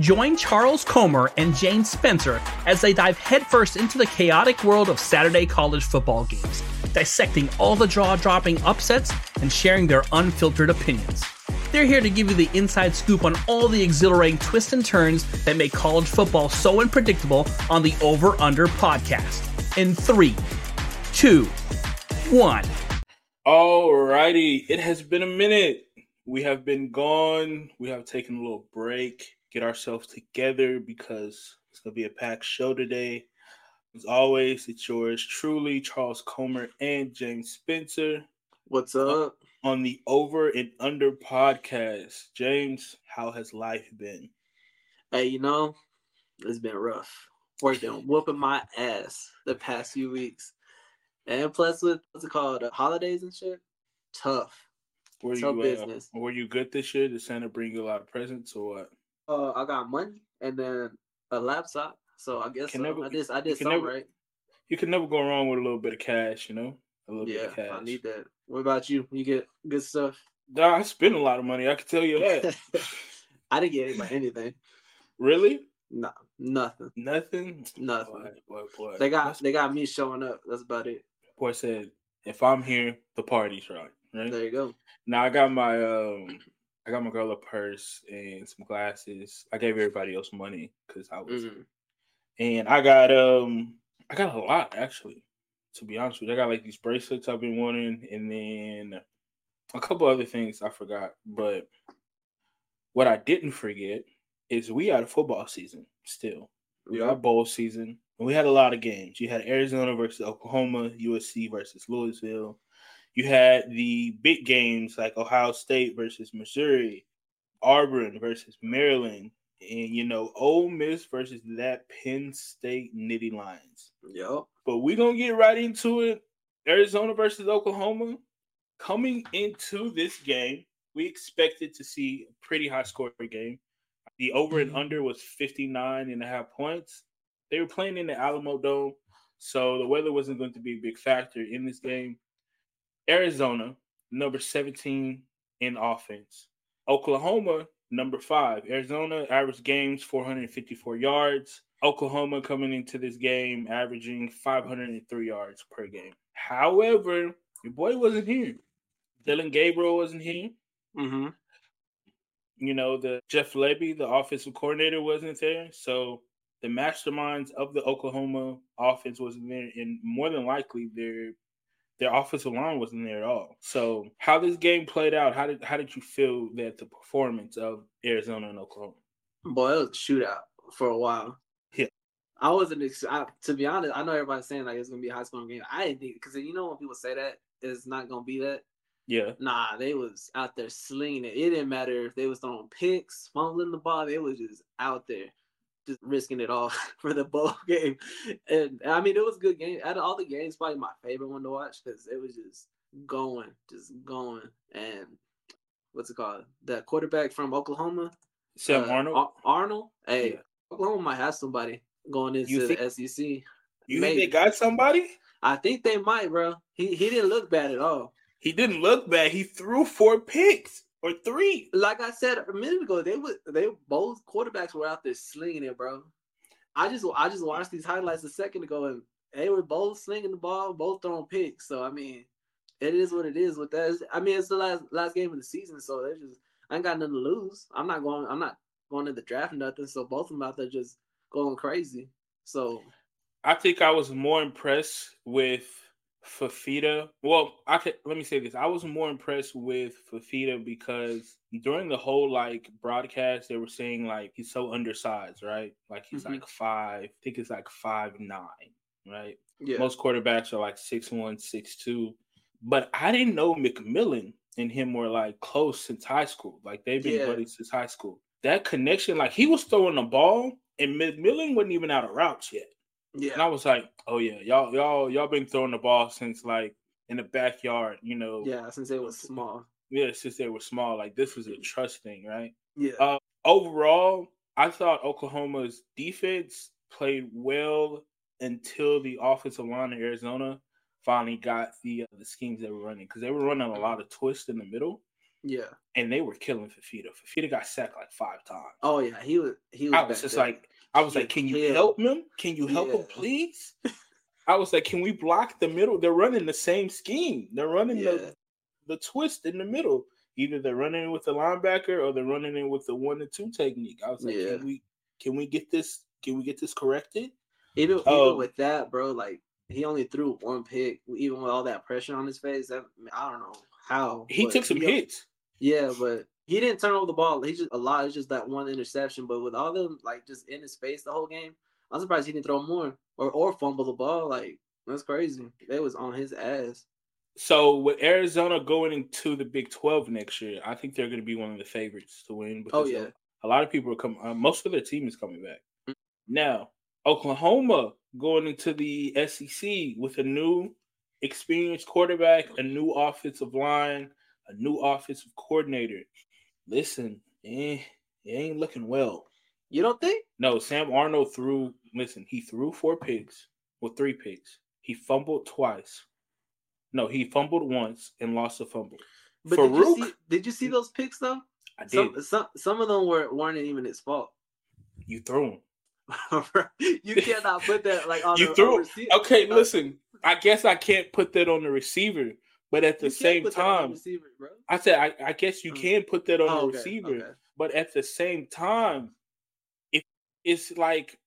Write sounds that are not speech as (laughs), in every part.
Join Charles Comer and James Spencer as they dive headfirst into the chaotic world of Saturday college football games, dissecting all the jaw dropping upsets and sharing their unfiltered opinions. They're here to give you the inside scoop on all the exhilarating twists and turns that make college football so unpredictable on the Over Under podcast. In three, two, one. Alrighty, it has been a minute. We have been gone. We have taken a little break get ourselves together because it's going to be a packed show today. As always, it's yours truly, Charles Comer and James Spencer. What's up? On the Over and Under podcast. James, how has life been? Hey, you know, it's been rough. Working, (laughs) whooping my ass the past few weeks. And plus with what's it called? Uh, holidays and shit. Tough. Were Tough you, business. Uh, were you good this year? Did Santa bring you a lot of presents or what? Uh, I got money and then a laptop. So I guess so. never, I did I did something never, right. You can never go wrong with a little bit of cash, you know. A little yeah, bit of cash. I need that. What about you? You get good stuff? Nah, I spend a lot of money. I can tell you that. (laughs) I didn't get anybody anything. Really? No, nothing. Nothing. Nothing. Boy, boy, boy. They got That's... they got me showing up. That's about it. Boy said, if I'm here, the party's right. Right. There you go. Now I got my um I got my girl a purse and some glasses. I gave everybody else money because I was, mm-hmm. and I got um I got a lot actually. To be honest with you, I got like these bracelets I've been wanting, and then a couple other things I forgot. But what I didn't forget is we had a football season still. We got bowl season, and we had a lot of games. You had Arizona versus Oklahoma, USC versus Louisville, you had the big games like Ohio State versus Missouri, Auburn versus Maryland, and you know, Ole Miss versus that Penn State Nittany Lions. Yep. But we're gonna get right into it. Arizona versus Oklahoma. Coming into this game, we expected to see a pretty high scoring game. The over and mm-hmm. under was 59 and a half points. They were playing in the Alamo Dome, so the weather wasn't going to be a big factor in this game. Arizona, number 17 in offense. Oklahoma, number five. Arizona average games 454 yards. Oklahoma coming into this game averaging 503 yards per game. However, your boy wasn't here. Dillon Gabriel wasn't here. Mm-hmm. You know, the Jeff Lebby, the offensive coordinator, wasn't there. So the masterminds of the Oklahoma offense wasn't there, and more than likely their their offensive line wasn't there at all. So how this game played out, how did how did you feel that the performance of Arizona and Oklahoma? Boy, it was a shootout for a while. Yeah. I wasn't I, to be honest. I know everybody's saying like it's gonna be a high scoring game. I didn't think because you know when people say that it's not gonna be that. Yeah. Nah, they was out there slinging it. It didn't matter if they was throwing picks, fumbling the ball. They was just out there just risking it all (laughs) for the bowl (laughs) game. And I mean, it was a good game. Out of all the games, probably my favorite one to watch because it was just going, just going. And what's it called? The quarterback from Oklahoma, Sam uh, Arnold. Arnold. Hey, yeah. Oklahoma might have somebody going into think, the SEC. You Maybe. think they got somebody? I think they might, bro. He he didn't look bad at all. He didn't look bad. He threw four picks or three. Like I said a minute ago, they were they both quarterbacks were out there slinging it, bro. I just I just watched these highlights a second ago, and they were both slinging the ball, both throwing picks. So I mean, it is what it is with that. I mean, it's the last last game of the season, so they just I ain't got nothing to lose. I'm not going. I'm not going to the draft or nothing. So both of them out there just going crazy. So I think I was more impressed with Fifita. Well, I could let me say this. I was more impressed with Fifita because during the whole like broadcast, they were saying like he's so undersized, right? Like he's mm-hmm. like five, I think it's like five nine, right? Yeah. Most quarterbacks are like six one, six two. But I didn't know McMillan and him were like close since high school. Like they've been yeah. buddies since high school. That connection, like he was throwing the ball, and McMillan wasn't even out of routes yet. Yeah. And I was like, oh yeah, y'all y'all y'all been throwing the ball since like in the backyard, you know. Yeah, since they were small. Yeah, since they were small. Like this was a trust thing, right? Yeah. Uh, overall, I thought Oklahoma's defense played well until the offensive line of Arizona finally got the uh, the schemes they were running because they were running a lot of twists in the middle. Yeah. And they were killing Fifita. Fifita got sacked like five times. Oh yeah, he was. He was. I was just there. like, I was like, can you help him? Can you help yeah. him, please? I was like, can we block the middle? They're running the same scheme. They're running yeah. the the twist in the middle. Either they're running with the linebacker or they're running in with the one and two technique. I was like, yeah. can we can we get this? Can we get this corrected? Even, um, even with that, bro, like he only threw one pick, even with all that pressure on his face. That, I don't know how he took some hits. Yeah, but he didn't turn over the ball. He just a lot. It's just that one interception. But with all them like just in his face the whole game, I'm surprised he didn't throw more or or fumble the ball. Like that's crazy. They was on his ass. So with Arizona going into the Big Twelve next year, I think they're going to be one of the favorites to win. oh yeah, a lot of people are coming. Uh, most of their team is coming back mm-hmm. now. Oklahoma going into the SEC with a new experienced quarterback, a new offensive line, a new offensive coordinator. Listen, eh, it ain't looking well. You don't think? No, Sam Arnold threw. Listen, he threw four picks with well, three picks. He fumbled twice. No, he fumbled once and lost a fumble. But Farooq, did you, see, did you see those picks though? I did. Some, some, some of them were weren't even his fault. You threw them. (laughs) you cannot put that like on you the, threw. okay, listen. I guess I can't put that on the receiver, but at the same time, receiver, I said I, I, guess you mm. can put that on oh, the okay, receiver, okay. but at the same time, if it's like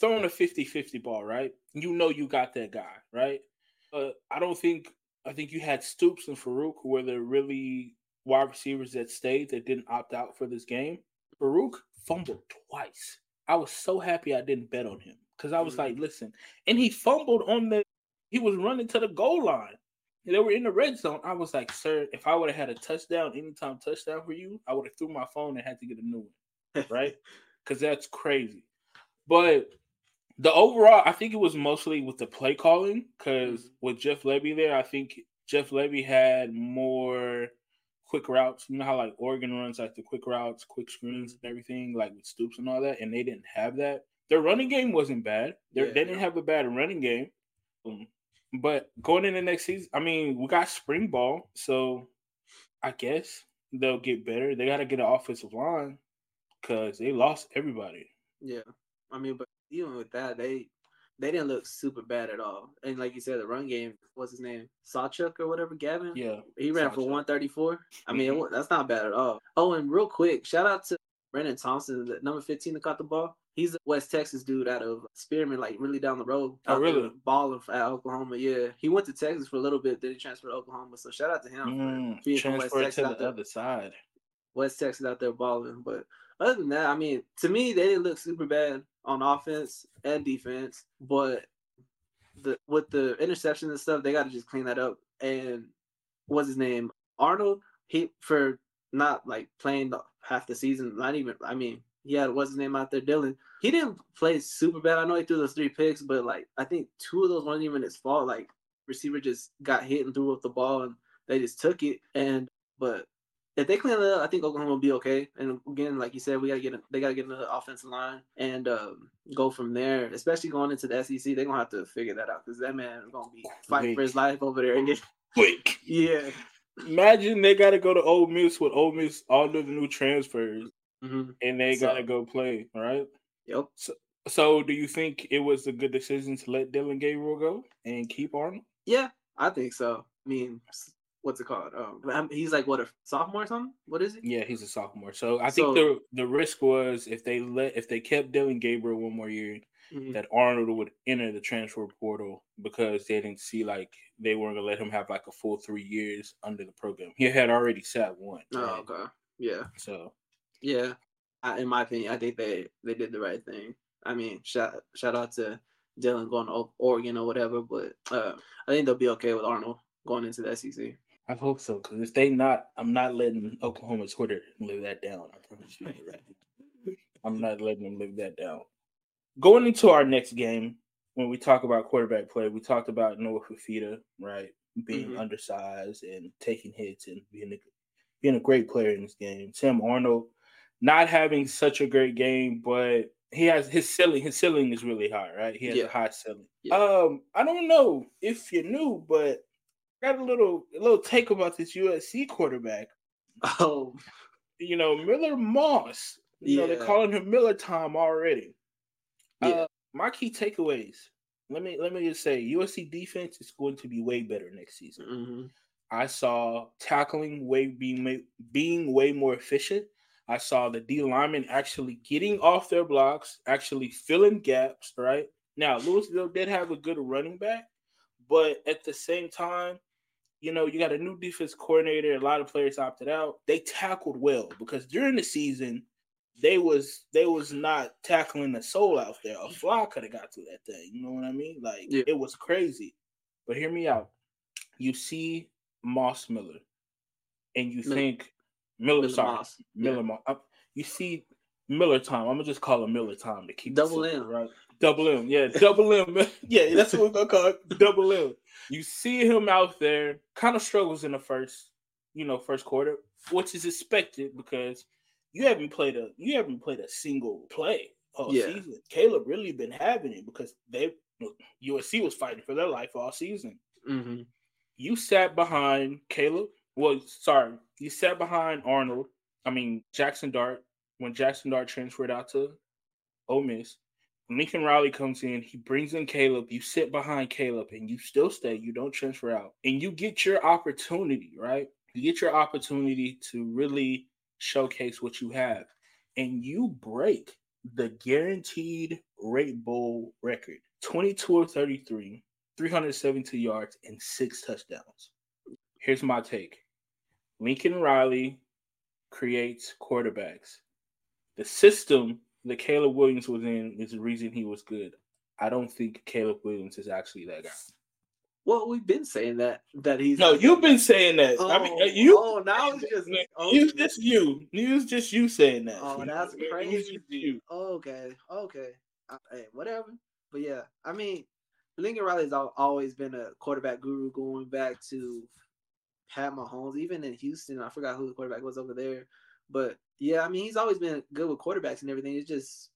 throwing a 50-50 ball, right? You know you got that guy, right? Uh, I don't think I think you had Stoops and Farooq who were the really wide receivers that stayed that didn't opt out for this game. Farooq fumbled twice. I was so happy I didn't bet on him because I was mm-hmm. like, listen, and he fumbled on the, he was running to the goal line. They were in the red zone. I was like, sir, if I would have had a touchdown, anytime touchdown for you, I would have threw my phone and had to get a new one, (laughs) right? Because that's crazy. But the overall, I think it was mostly with the play calling. Because mm-hmm. with Jeff Lebby there, I think Jeff Lebby had more quick routes. You know how like Oregon runs like the quick routes, quick screens, and everything, like with Stoops and all that, and they didn't have that. Their running game wasn't bad. Yeah, they didn't have a bad running game. Um, but going in the next season, I mean, we got spring ball, so I guess they'll get better. They got to get an offensive line because they lost everybody. Yeah, I mean, but even with that, they they didn't look super bad at all. And like you said, the run game, what's his name? Sawchuk or whatever, Gavin? Yeah. He ran Sawchuk. for 134. I mean, mm-hmm. that's not bad at all. Oh, and real quick, shout out to Brenen Thompson, the number 15 that caught the ball. He's a West Texas dude out of Spearman, like really down the road. Oh, really? Balling at Oklahoma. Yeah. He went to Texas for a little bit, then he transferred to Oklahoma. So shout out to him mm, for being from West Texas. to the other side. West Texas out there balling. But other than that, I mean, to me, they didn't look super bad on offense and defense. But the with the interceptions and stuff, they got to just clean that up. And what's his name? Arnold. He for not like playing the, half the season. Not even. I mean, he had what's his name out there, Dillon. He didn't play super bad. I know he threw those three picks, but like I think two of those weren't even his fault. Like receiver just got hit and threw up the ball, and they just took it. And but if they clean it up, I think Oklahoma will be okay. And again, like you said, we gotta get a, they gotta get another offensive line and um, go from there. Especially going into the SEC, they're gonna have to figure that out because that man is gonna be fighting Quick. for his life over there and get quick. (laughs) Yeah. Imagine they gotta go to Ole Miss with Ole Miss all of the new transfers, mm-hmm. and they so, gotta go play. Right. Yep. So, so, do you think it was a good decision to let Dillon Gabriel go and keep Arnold? Yeah, I think so. I mean, what's it called? Um, he's like what a sophomore or something. What is he? Yeah, he's a sophomore. So I so, think the the risk was if they let if they kept Dillon Gabriel one more year, mm-hmm. that Arnold would enter the transfer portal because they didn't see like they weren't gonna let him have like a full three years under the program. He had already sat one. Oh, right? okay. Yeah. So. Yeah, I, in my opinion, I think they they did the right thing. I mean, shout shout out to Dillon going to Oregon or whatever, but uh, I think they'll be okay with Arnold going into the SEC. I hope so, because if they not, I'm not letting Oklahoma Twitter live that down. I promise you right. I'm not letting them live that down. Going into our next game, when we talk about quarterback play, we talked about Noah Fifita, right, being mm-hmm. undersized and taking hits and being a being a great player in this game. Sam Arnold not having such a great game, but he has his ceiling. His ceiling is really high, right? He has yeah. a high ceiling. Yeah. Um, I don't know if you knew, but got a little a little take about this USC quarterback. Oh, you know Miller Moss. You know they're calling him Miller Time already. Yeah. Uh, my key takeaways. Let me let me just say USC defense is going to be way better next season. Mm-hmm. I saw tackling way being being way more efficient. I saw the D linemen actually getting off their blocks, actually filling gaps. Right now, Louisville did have a good running back, but at the same time, you know, you got a new defense coordinator. A lot of players opted out. They tackled well because during the season, they was they was not tackling the soul out there. A fly could have got through that thing. You know what I mean? Like yeah. it was crazy. But hear me out. You see Moss Miller, and you think Miller, Miller sorry, Moss. Miller yeah. Moss. You see Miller time. I'm gonna just call him Miller time to keep double M, right? Double M, yeah, (laughs) double M. (laughs) yeah, that's what we're gonna call it. (laughs) Double M. You see him out there, kind of struggles in the first, you know, first quarter, which is expected because you haven't played a you haven't played a single play all yeah. season. Caleb really been having it because they USC was fighting for their life all season. Mm-hmm. You sat behind Caleb. Well, sorry, you sat behind Arnold. I mean Jackson Dart when Jackson Dart transferred out to Ole Miss. Lincoln Riley comes in, he brings in Caleb. You sit behind Caleb, and you still stay. You don't transfer out, and you get your opportunity. Right, you get your opportunity to really showcase what you have, and you break the guaranteed rate bowl record 22 or 33, 372 yards, and six touchdowns. Here's my take Lincoln Riley creates quarterbacks. The system that Caleb Williams was in is the reason he was good. I don't think Caleb Williams is actually that guy. Well, we've been saying that that he's no. You've been saying that. Oh, I mean, uh, you. Oh, now it's (laughs) just oh, you. Just you. It's just you saying that. Oh, that's crazy. You. Okay, okay. Hey, whatever. But yeah, I mean, Lincoln Riley's always been a quarterback guru, going back to Pat Mahomes. Even in Houston, I forgot who the quarterback was over there. But yeah, I mean, he's always been good with quarterbacks and everything. It's just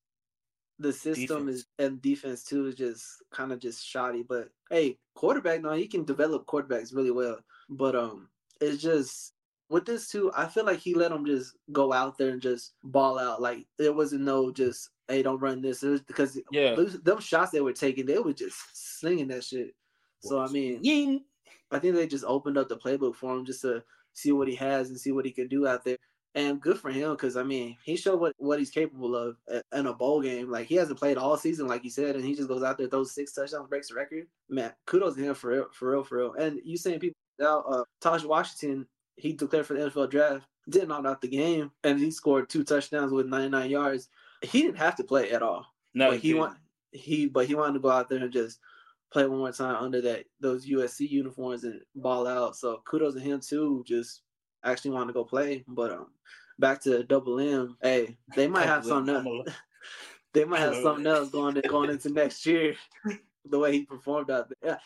the system defense. is and defense too is just kind of just shoddy. But hey, quarterback, no, he can develop quarterbacks really well. But um, it's just with this too. I feel like he let them just go out there and just ball out. Like there wasn't no just hey, don't run this. It was because yeah, them shots they were taking, they were just slinging that shit. So I mean, I think they just opened up the playbook for him just to see what he has and see what he can do out there. And good for him because I mean he showed what, what he's capable of in a bowl game. Like he hasn't played all season, like you said, and he just goes out there, throws six touchdowns, breaks the record. Man, kudos to him for real, for real, for real. And you saying people now, uh, Tahj Washington, he declared for the NFL draft, did not out the game, and he scored two touchdowns with 99 yards. He didn't have to play at all. No, but he want he, but he wanted to go out there and just play one more time under that those USC uniforms and ball out. So kudos to him too, just actually wanted to go play. But um, back to double M, hey, they might have something else. (laughs) they might have something else going to, going into next year. (laughs) the way he performed out there.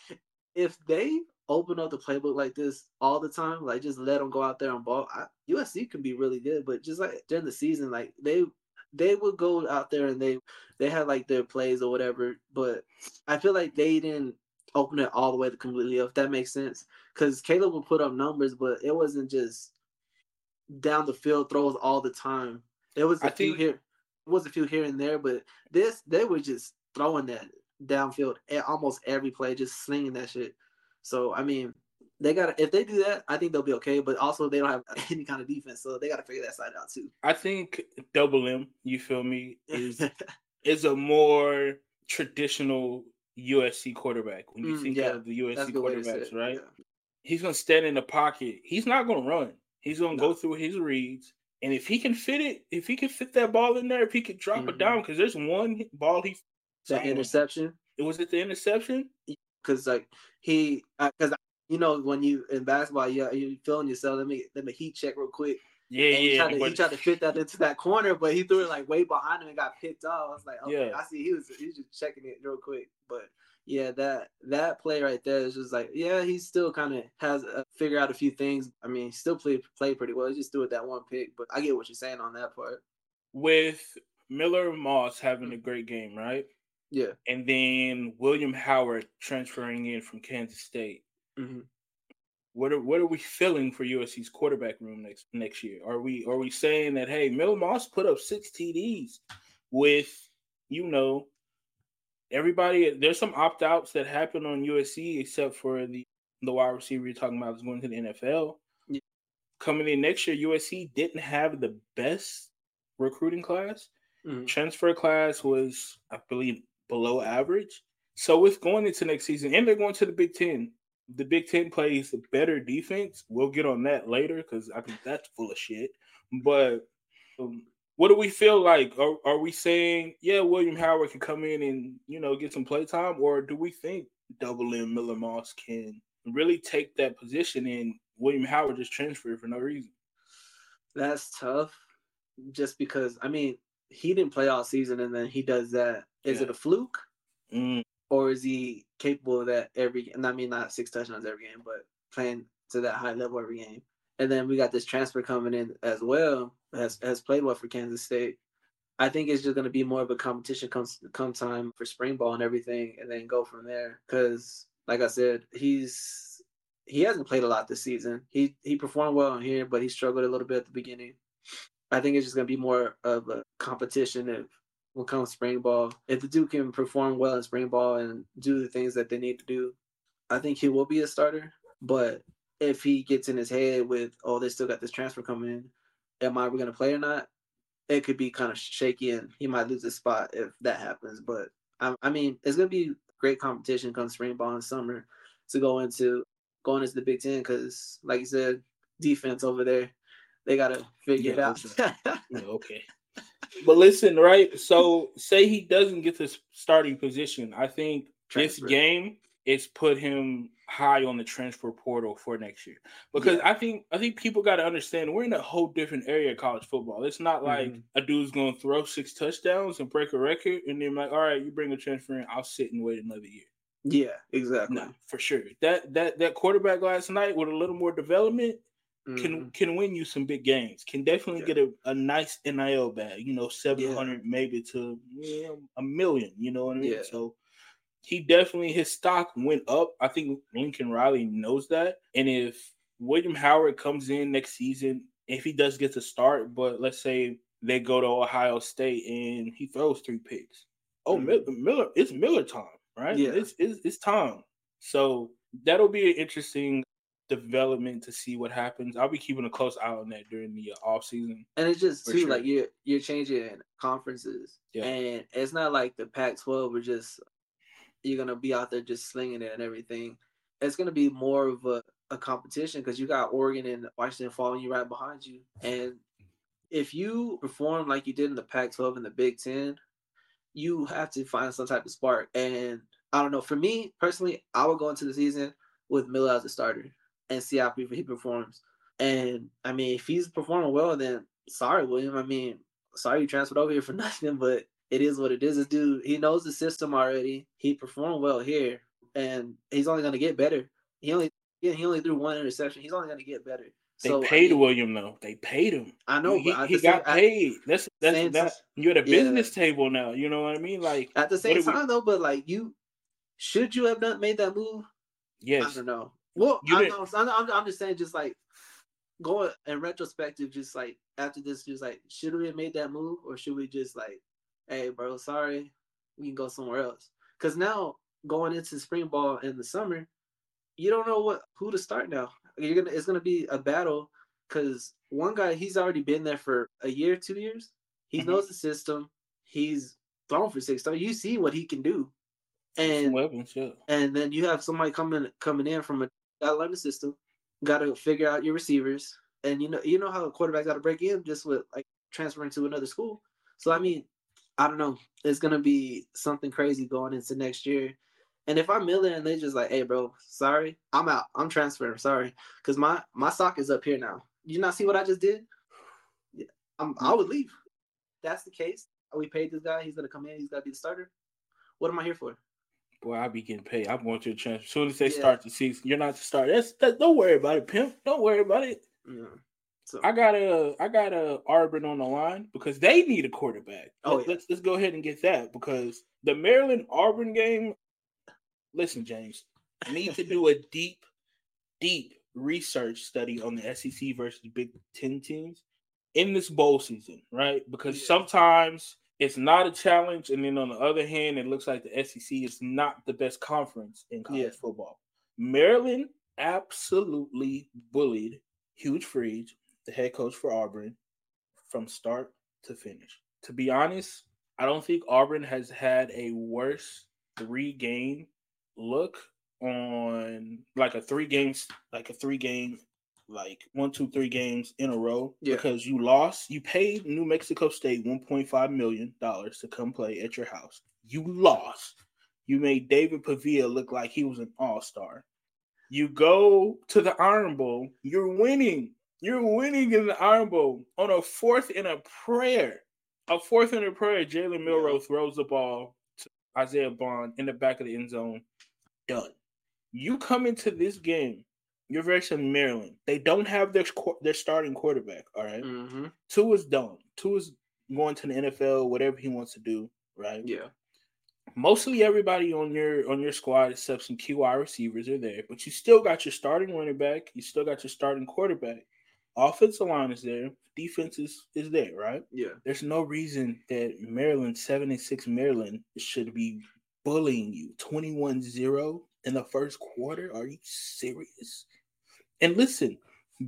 If they open up the playbook like this all the time, like just let them go out there and ball, I, USC can be really good. But just like during the season, like they they would go out there and they they had like their plays or whatever. But I feel like they didn't open it all the way to completely. If that makes sense, because Caleb would put up numbers, but it wasn't just down the field throws all the time. There was a I few think, here, was a few here and there, but this they were just throwing that downfield almost every play, just slinging that shit. So I mean, they got if they do that, I think they'll be okay. But also, they don't have (laughs) any kind of defense, so they got to figure that side out too. I think Double M, you feel me, is (laughs) is a more traditional USC quarterback when you mm, think yeah, of the USC quarterbacks, right? Yeah. He's gonna stand in the pocket. He's not gonna run. He's gonna no. go through his reads, and if he can fit it, if he can fit that ball in there, if he could drop mm-hmm. it down, because there's one ball he that interception. It was it the interception? Because like he, because you know when you in basketball, you you feeling yourself. Let me let me heat check real quick. Yeah, and he yeah. Tried to, he tried to fit that into that corner, but he threw it like way behind him and got picked off. I was like, okay, yeah. I see. He was he was just checking it real quick, but yeah, that that play right there is just like, yeah, he still kind of has uh, a, figure out a few things. I mean, still play play pretty well. He just threw it that one pick, but I get what you're saying on that part. With Miller Moss having a great game, right? Yeah, and then William Howard transferring in from Kansas State. Mm-hmm. what are what are we feeling for USC's quarterback room next next year? Are we are we saying that hey, Miller Moss put up six TDs with you know everybody? There's some opt outs that happen on USC except for the the wide receiver you're talking about is going to the NFL. Yeah. Coming in next year, USC didn't have the best recruiting class. Mm-hmm. Transfer class was, I believe, below average. So with going into next season, and they're going to the Big Ten, the Big Ten plays better defense. We'll get on that later because I think that's full of shit. But um, what do we feel like? Are, are, we saying, yeah, William Howard can come in and you know get some play time, or do we think Double M Miller Moss can really take that position and William Howard just transferred for no reason? That's tough. Just because I mean he didn't play all season and then he does that. Is yeah. it a fluke? Mm or is he capable of that every? And I mean, not six touchdowns every game, but playing to that high level every game. And then we got this transfer coming in as well. Has has played well for Kansas State. I think it's just going to be more of a competition come come time for spring ball and everything, and then go from there. Because, like I said, he's he hasn't played a lot this season. He he performed well in here, but he struggled a little bit at the beginning. I think it's just going to be more of a competition of will come spring ball. If the Duke can perform well in spring ball and do the things that they need to do, I think he will be a starter. But if he gets in his head with, oh, they still got this transfer coming in, am I going to play or not? It could be kind of shaky and he might lose his spot if that happens. But I, I mean, it's going to be great competition come spring ball and summer to go into going into the Big Ten because, like you said, defense over there, they got to figure yeah, it out. (laughs) okay but listen, right? So say he doesn't get the starting position. I think transfer. this game it's put him high on the transfer portal for next year because yeah. I think I think people got to understand we're in a whole different area of college football. It's not like mm-hmm. a dude's going to throw six touchdowns and break a record and then like, all right, you bring a transfer in, I'll sit and wait another year. Yeah, exactly. No, for sure. That that that quarterback last night with a little more development, mm-hmm. can can win you some big games. Can definitely yeah. get a, a nice NIL bag. You know, seven hundred yeah. maybe to yeah, a million. You know what I mean? So he definitely his stock went up. I think Lincoln Riley knows that. And if William Howard comes in next season, if he does get to start, but let's say they go to Ohio State and he throws three picks. Oh, mm-hmm. Miller, it's Miller time, right? Yeah, it's, it's it's time. So that'll be an interesting development to see what happens. I'll be keeping a close eye on that during the uh, off season. And it's just too sure. like you're you're changing conferences, yeah. and it's not like the Pac-12 where just you're gonna be out there just slinging it and everything. It's gonna be more of a, a competition because you got Oregon and Washington following you right behind you, and if you perform like you did in the Pac-12 and the Big Ten, you have to find some type of spark. And I don't know. For me personally, I would go into the season with Miller as a starter and see how he performs. And I mean, if he's performing well, then sorry, William. I mean, sorry you transferred over here for (laughs) nothing, but it is what it is. This dude, he knows the system already. He performed well here, and he's only gonna get better. He only yeah, he only threw one interception. He's only gonna get better. They so, paid I mean, William though. They paid him. I know. He, he got paid. That's that's, that's you're at a business yeah. table now. You know what I mean? Like at the same time we, though, but like you, should you have not made that move? Yes. I don't know. Well, I'm, I'm, I'm, just saying, just like going in retrospective, just like after this, just like should we have made that move, or should we just like, hey, bro, sorry, we can go somewhere else? Because now going into spring ball in the summer, you don't know what who to start now. You're gonna it's gonna be a battle because one guy he's already been there for a year, two years. He mm-hmm. knows the system. He's thrown for six. So you see what he can do. And weapons, yeah. And then you have somebody coming coming in from a gotta learn the system, gotta figure out your receivers, and you know you know how a quarterback got to break in just with like transferring to another school. So I mean, I don't know. It's gonna be something crazy going into next year. And if I'm Miller and they just like, hey bro, sorry, I'm out. I'm transferring. Sorry, because my my stock is up here now. You not see what I just did? Yeah, I'm, I would leave. that's the case. We paid this guy. He's gonna come in. He's gotta be the starter. What am I here for? Boy, I'll be getting paid. I'm going to a transfer. As soon as they yeah. start the season, you're not to start. That's that. Don't worry about it, pimp. Don't worry about it. Yeah. So, I got a I got a Auburn on the line because they need a quarterback. Oh, let's, yeah. let's let's go ahead and get that because the Maryland Auburn game. Listen, James, need to do a (laughs) deep, deep research study on the SEC versus Big Ten teams in this bowl season, right? Because yeah. sometimes it's not a challenge, and then on the other hand, it looks like the SEC is not the best conference in college yeah. football. Maryland absolutely bullied Hugh Freeze, the head coach for Auburn, from start to finish. To be honest, I don't think Auburn has had a worse three game look on like a three games, like a three game, like one, two, three games in a row yeah. because you lost. You paid New Mexico State $1.5 million to come play at your house. You lost. You made David Pavia look like he was an all star. You go to the Iron Bowl, you're winning. You're winning in the Iron Bowl on a fourth in a prayer. A fourth in a prayer, Jalen Milroe throws the ball to Isaiah Bond in the back of the end zone. Done. You come into this game, you're versing Maryland. They don't have their their starting quarterback. All right? mm-hmm. Tua is done. Tua is going to the NFL, whatever he wants to do. Right? Yeah mostly everybody on your on your squad except some QI receivers are there, but you still got your starting running back, you still got your starting quarterback. Offensive line is there, defense is, is there, right? Yeah. There's no reason that Maryland, 76 Maryland, should be bullying you 21-0 in the first quarter. Are you serious? And listen,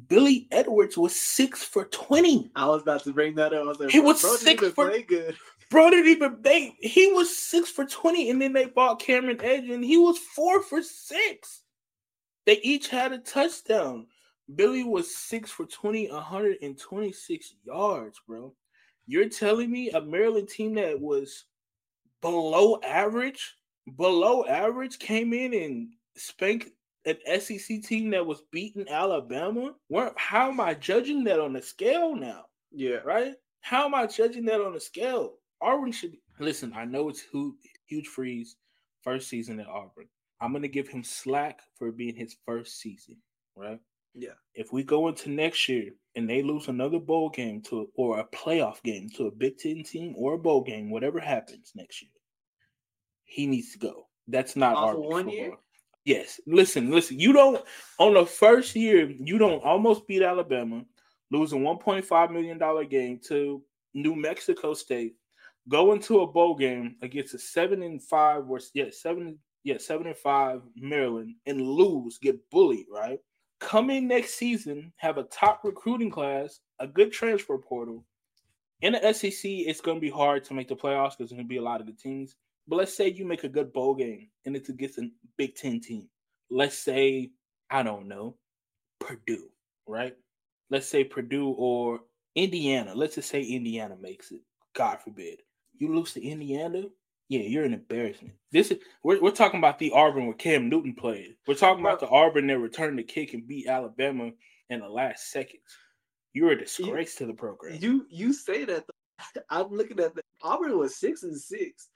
Billy Edwards was six for 20. I was about to bring that up. Was like, he was six for good. Bro didn't even they he was six for 20, and then they bought Cameron Edge, and he was four for six. They each had a touchdown. Billy was six for 20, 126 yards, bro. You're telling me a Maryland team that was below average, below average, came in and spanked an SEC team that was beating Alabama? Where, how am I judging that on the scale now? Yeah. Right? How am I judging that on the scale? Auburn should listen. I know it's Hugh Freeze first season at Auburn. I'm gonna give him slack for being his first season, right? Yeah. If we go into next year and they lose another bowl game to or a playoff game to a Big Ten team or a bowl game, whatever happens next year, he needs to go. That's not our one year. Yes. Listen, listen. You don't on the first year, you don't almost beat Alabama, losing 1.5 million dollar game to New Mexico State go into a bowl game against a seven and five or yeah seven yeah seven and five Maryland and lose, get bullied, right? Come in next season, have a top recruiting class, a good transfer portal. In the SEC, it's going to be hard to make the playoffs because there's to be a lot of good teams. But let's say you make a good bowl game and it's against a Big Ten team. Let's say I don't know Purdue, right? Let's say Purdue or Indiana. Let's just say Indiana makes it. God forbid you lose to Indiana, yeah, you're an embarrassment. This is we're, we're talking about the Auburn where Cam Newton played. We're talking about the Auburn that returned the kick and beat Alabama in the last seconds. You're a disgrace you, to the program. You you say that (laughs) I'm looking at the Auburn was six and six,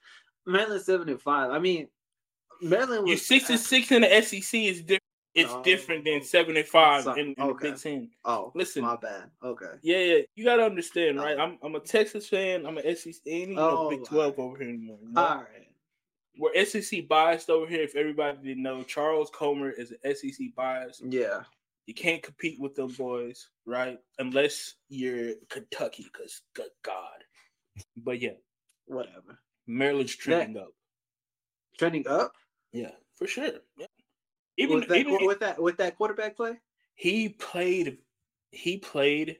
Maryland seven and five. I mean, Maryland was you six and six in the SEC is different it's oh, different than seven and five in, in okay. the Big Ten. Oh, listen, my bad. Okay. Yeah, yeah, you gotta understand, right? I'm I'm a Texas fan. I'm a SEC. Ain't oh, Big Twelve right. over here anymore. You know? All right. We're SEC biased over here. If everybody didn't know, Charles Comer is an SEC bias. Yeah. You can't compete with them boys, right? Unless you're Kentucky, because good God. But yeah. Whatever. Maryland's trending up. Trending up? Yeah, for sure. Yeah. Even with that, even, with that with that quarterback play, he played he played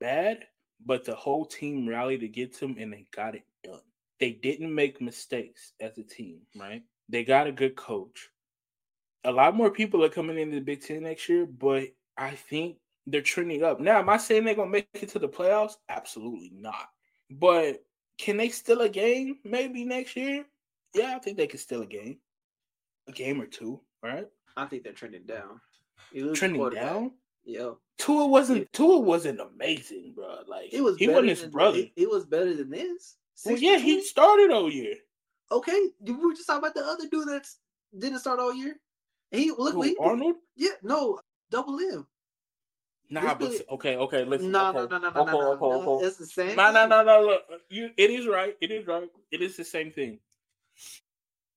bad, but the whole team rallied to get him and they got it done. They didn't make mistakes as a team, right? They got a good coach. A lot more people are coming into the Big Ten next year, but I think they're trending up. Now, am I saying they're gonna make it to the playoffs? Absolutely not. But can they steal a game maybe next year? Yeah, I think they can steal a game. A game or two, right? I think they're trending down. Trending down? Yeah. Tua wasn't yeah. Tua wasn't amazing, bro. Like it was he wasn't his than, brother. It, it, was better than this. Well, yeah, he started all year. Okay, we were just talking about the other dude that didn't start all year. He look Who, he, Arnold. Yeah, no, double M. Nah, but okay, okay, listen. No, okay. no, no, no, no, no, no, no, It's the same. No, no, no, no. Look, you. It is right. It is right. It is the same thing.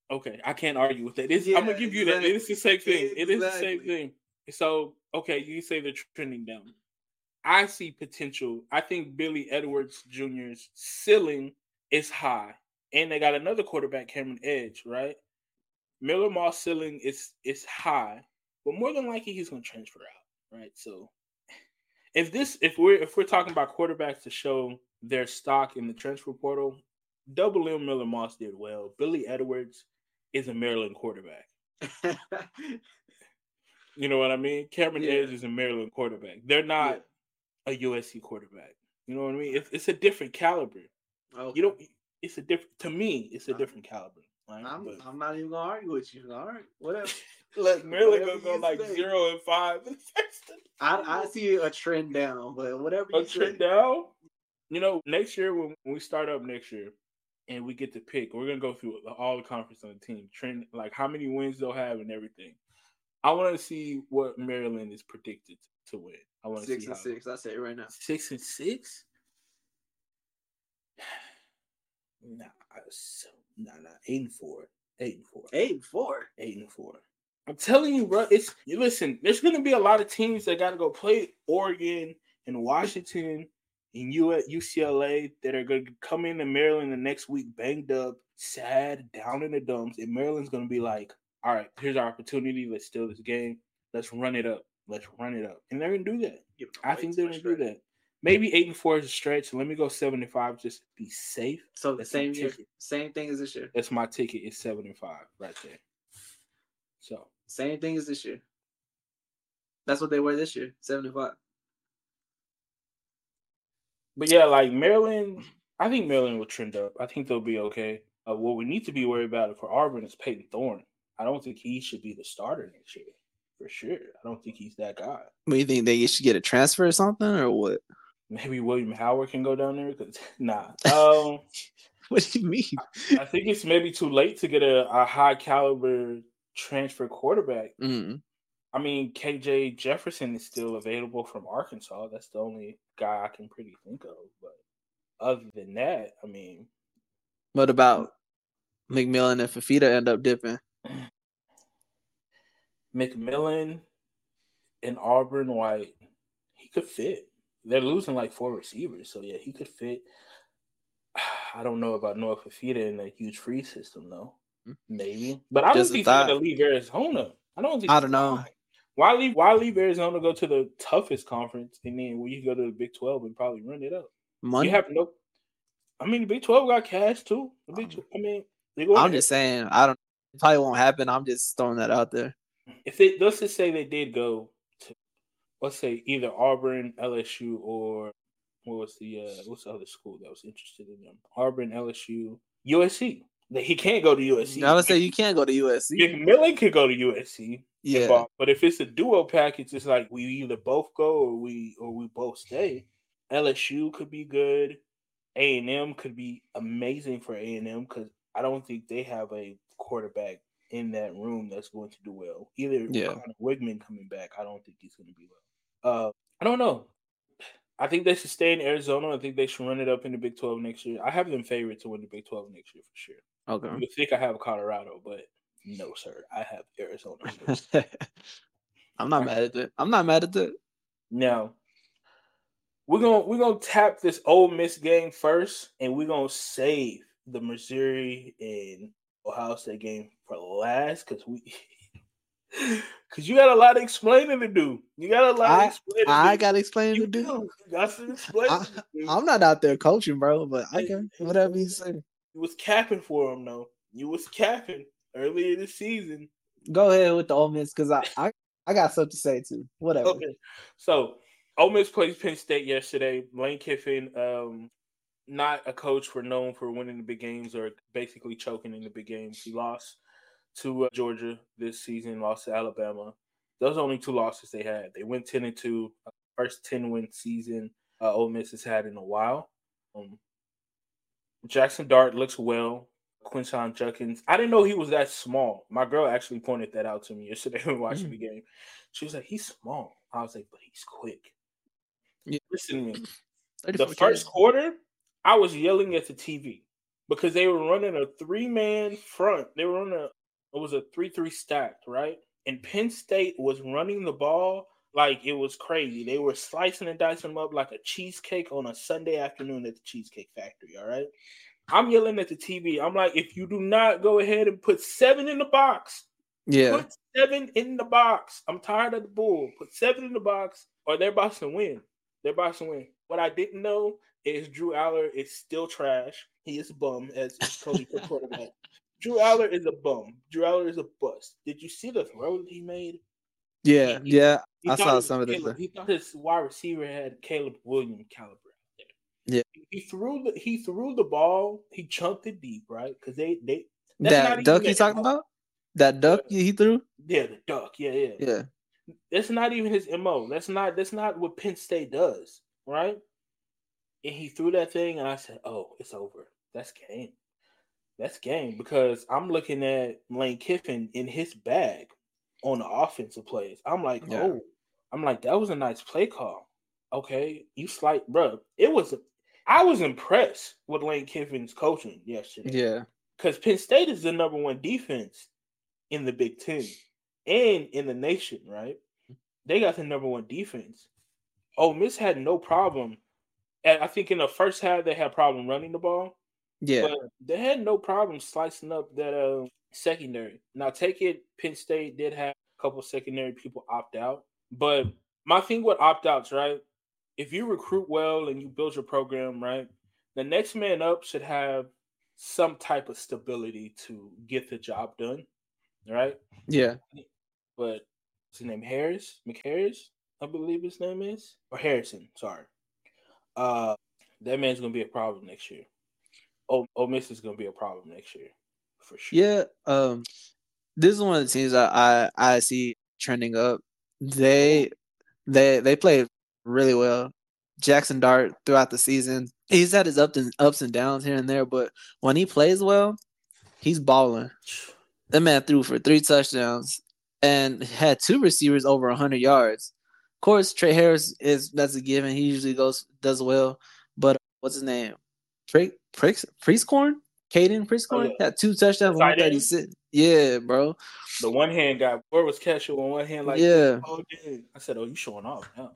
Okay, I can't argue with that. Yeah, I'm gonna give you exactly. that. It is the same thing. Exactly. It is the same thing. So okay, you say they're trending down. I see potential. I think Billy Edwards Jr.'s ceiling is high, and they got another quarterback, Cameron Edge, right? Miller Moss ceiling is is high, but more than likely he's going to transfer out, right? So, if this, if we're if we're talking about quarterbacks to show their stock in the transfer portal, Double M Miller Moss did well. Billy Edwards is a Maryland quarterback. (laughs) you know what I mean? Cameron yeah. Edge is a Maryland quarterback. They're not yeah. a USC quarterback. You know what I mean? It's, it's a different caliber. Okay. You don't. It's a different. To me, it's a uh, different caliber. Right? I'm, but, I'm not even gonna argue with you. All right, (laughs) whatever. Look, Maryland gonna go like say. zero and five. I I see a trend down, but whatever. a trend down. You know, next year when we start up next year, and we get to pick. We're gonna go through all the conference on the team, trend like how many wins they'll have and everything. I want to see what Maryland is predicted to win. I want six and six. I say right now. Six and six. (sighs) Nah, nah, nah. Eight and four. Eight and four. Eight and four. Eight and four. I'm telling you, bro. It's you listen. There's gonna be a lot of teams that got to go play Oregon and Washington and U at UCLA that are going to come into Maryland the next week banged up, sad, down in the dumps, and Maryland's going to be like, "All right, here's our opportunity. Let's steal this game. Let's run it up. Let's run it up." And they're going to do that. I think they're going to do that. Maybe eight and four is a stretch. Let me go seven and five just to be safe. So the same year, same thing as this year. That's my ticket. It's seven and five right there. So same thing as this year. That's what they were this year, seventy five. But yeah, like Maryland, I think Maryland will trend up. I think they'll be okay. Uh, what we need to be worried about for Auburn is Payton Thorne. I don't think he should be the starter next year for sure. I don't think he's that guy. What do you think they should get a transfer or something or what? Maybe William Howard can go down there because (laughs) nah. Um, (laughs) what do you mean? I, I, think it's maybe too late to get a, a high caliber transfer quarterback. Mm-hmm. I mean, KJ Jefferson is still available from Arkansas. That's the only guy I can pretty think of. But other than that, I mean, what about McMillan and Fifita end up dipping? (clears throat) McMillan and Auburn White, he could fit. They're losing like four receivers, so yeah, he could fit. (sighs) I don't know about Noah Fifita in a Hugh Freeze system though. Maybe, but I don't think he's going to leave Arizona. I don't think. I don't know. Why leave? Why leave Arizona go to the toughest conference, and then we can go to the Big Twelve and probably run it up? Money. You have no. I mean, the Big Twelve got cash too. The Big, um, I mean, they go. I'm ahead. just saying. I don't. It probably won't happen. I'm just throwing that out there. If they let's just say they did go to, let's say either Auburn, LSU, or what was the uh what's the other school that was interested in them? Auburn, LSU, USC. He can't go to USC. I would say you can't go to USC. McMillan could go to USC. Yeah. But if it's a duo package, it's like we either both go or we or we both stay. LSU could be good. A and M could be amazing for A and M because I don't think they have a quarterback in that room that's going to do well. Either yeah. Weigman coming back, I don't think he's going to be well. Uh, I don't know. I think they should stay in Arizona. I think they should run it up in the Big Twelve next year. I have them favored to win the Big Twelve next year for sure. Okay. You think I have Colorado, but no, sir. I have Arizona. (laughs) I'm not mad at that. I'm not mad at that. Now, we're gonna we're gonna tap this Ole Miss game first, and we're gonna save the Missouri and Ohio State game for last because we (laughs) because you got a lot of explaining to do. You got a lot I, of explaining. I got explaining to do. Got explaining. I, am not out there coaching, bro, but I can whatever you say. You was capping for him though. You was capping earlier this season. Go ahead with the Ole Miss because I, I I got something to say too. Whatever. Okay. So Ole Miss plays Penn State yesterday. Lane Kiffin, um, not a coach for known for winning the big games or basically choking in the big games. He lost to uh, Georgia this season, lost to Alabama. Those are only two losses they had. They went ten and two, uh, first ten win season uh, Ole Miss has had in a while. Um, Jackson Dart looks well. Quinshon Judkins. I didn't know he was that small. My girl actually pointed that out to me yesterday (laughs) when watching mm. the game. She was like, "He's small." I was like, "But he's quick." Yeah. Listen to me. The first quarter, I was yelling at the TV because they were running a three-man front. They were running a it was a three-three stacked, right? And Penn State was running the ball like it was crazy. They were slicing and dicing them up like a cheesecake on a Sunday afternoon at the Cheesecake Factory. All right. I'm yelling at the TV. I'm like, if you do not go ahead and put seven in the box, yeah, put seven in the box. I'm tired of the bull. Put seven in the box, or they're about to win. They're about to win. What I didn't know is Drew Allar is still trash. He is a bum as Cody quarterback. (laughs) Drew Allar is a bum. Drew Allar is a bust. Did you see the throw that he made? Yeah, yeah. He I saw some of this. He thought his wide receiver had Caleb Williams caliber Yeah. He threw the he threw the ball. He chunked it deep, right? Because they they that duck you talking about? That duck he threw? Yeah, the duck. Yeah, yeah. Yeah. That's not even his mo. That's not that's not what Penn State does, right? And he threw that thing, and I said, "Oh, it's over. That's game. That's game." Because I'm looking at Lane Kiffin in his bag on the offensive plays. I'm like, yeah. "Oh, I'm like that was a nice play call." Okay, you slight, bro. It was. I was impressed with Lane Kiffin's coaching yesterday. Yeah, because Penn State is the number one defense in the Big Ten and in the nation, right? They got the number one defense. Oh, Miss had no problem. And I think in the first half they had problem running the ball. Yeah, but they had no problem slicing up that uh, secondary. Now, take it, Penn State did have a couple secondary people opt out, but my thing with opt outs, right? If you recruit well and you build your program right, the next man up should have some type of stability to get the job done, right? Yeah. But what's his name? Harris? McHarris, I believe his name is. Or Harrison, sorry. Uh that man's gonna be a problem next year. Oh, Ole Miss is gonna be a problem next year for sure. Yeah, um, this is one of the teams I I, I see trending up. They they they played really well. Jackson Dart throughout the season. He's had his ups and ups and downs here and there, but when he plays well, he's balling. That man threw for three touchdowns and had two receivers over 100 yards. Of course, Tre Harris is that's a given. He usually goes does well, but uh, what's his name? Pre Prix Prieskorn? Caden Prieskorn oh, yeah. had two touchdowns, 136. Yeah, bro. The one hand guy, where was casual on one hand, like yeah. Oh, I said, "Oh, you showing off?" Yeah.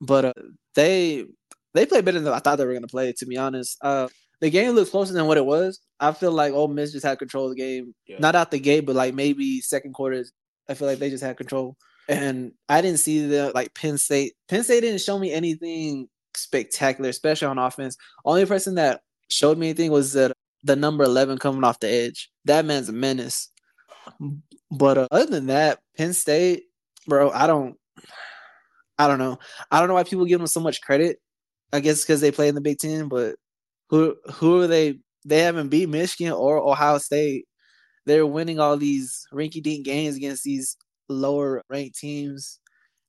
But uh, they they played better than I thought they were gonna play. To be honest, uh, the game looked closer than what it was. I feel like Ole Miss just had control of the game, yeah. not out the gate, but like maybe second quarters. I feel like they just had control, and I didn't see the like Penn State. Penn State didn't show me anything spectacular, especially on offense. Only person that showed me anything was that the number eleven coming off the edge. That man's a menace. But uh, other than that, Penn State, bro, I don't, I don't know. I don't know why people give them so much credit. I guess because they play in the Big Ten, but who who are they? They haven't beat Michigan or Ohio State. They're winning all these rinky dink games against these lower ranked teams,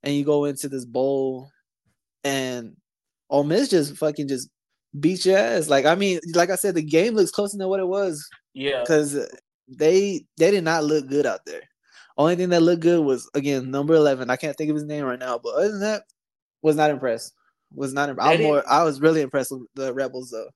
and you go into this bowl, and Ole Miss just fucking just beat your ass. Like I mean, like I said, the game looks closer than what it was. Yeah, because they they did not look good out there. Only thing that looked good was again number eleven. I can't think of his name right now, but other than that, was not impressed. Was not. Impressed. I was more. I was really impressed with the Rebels though.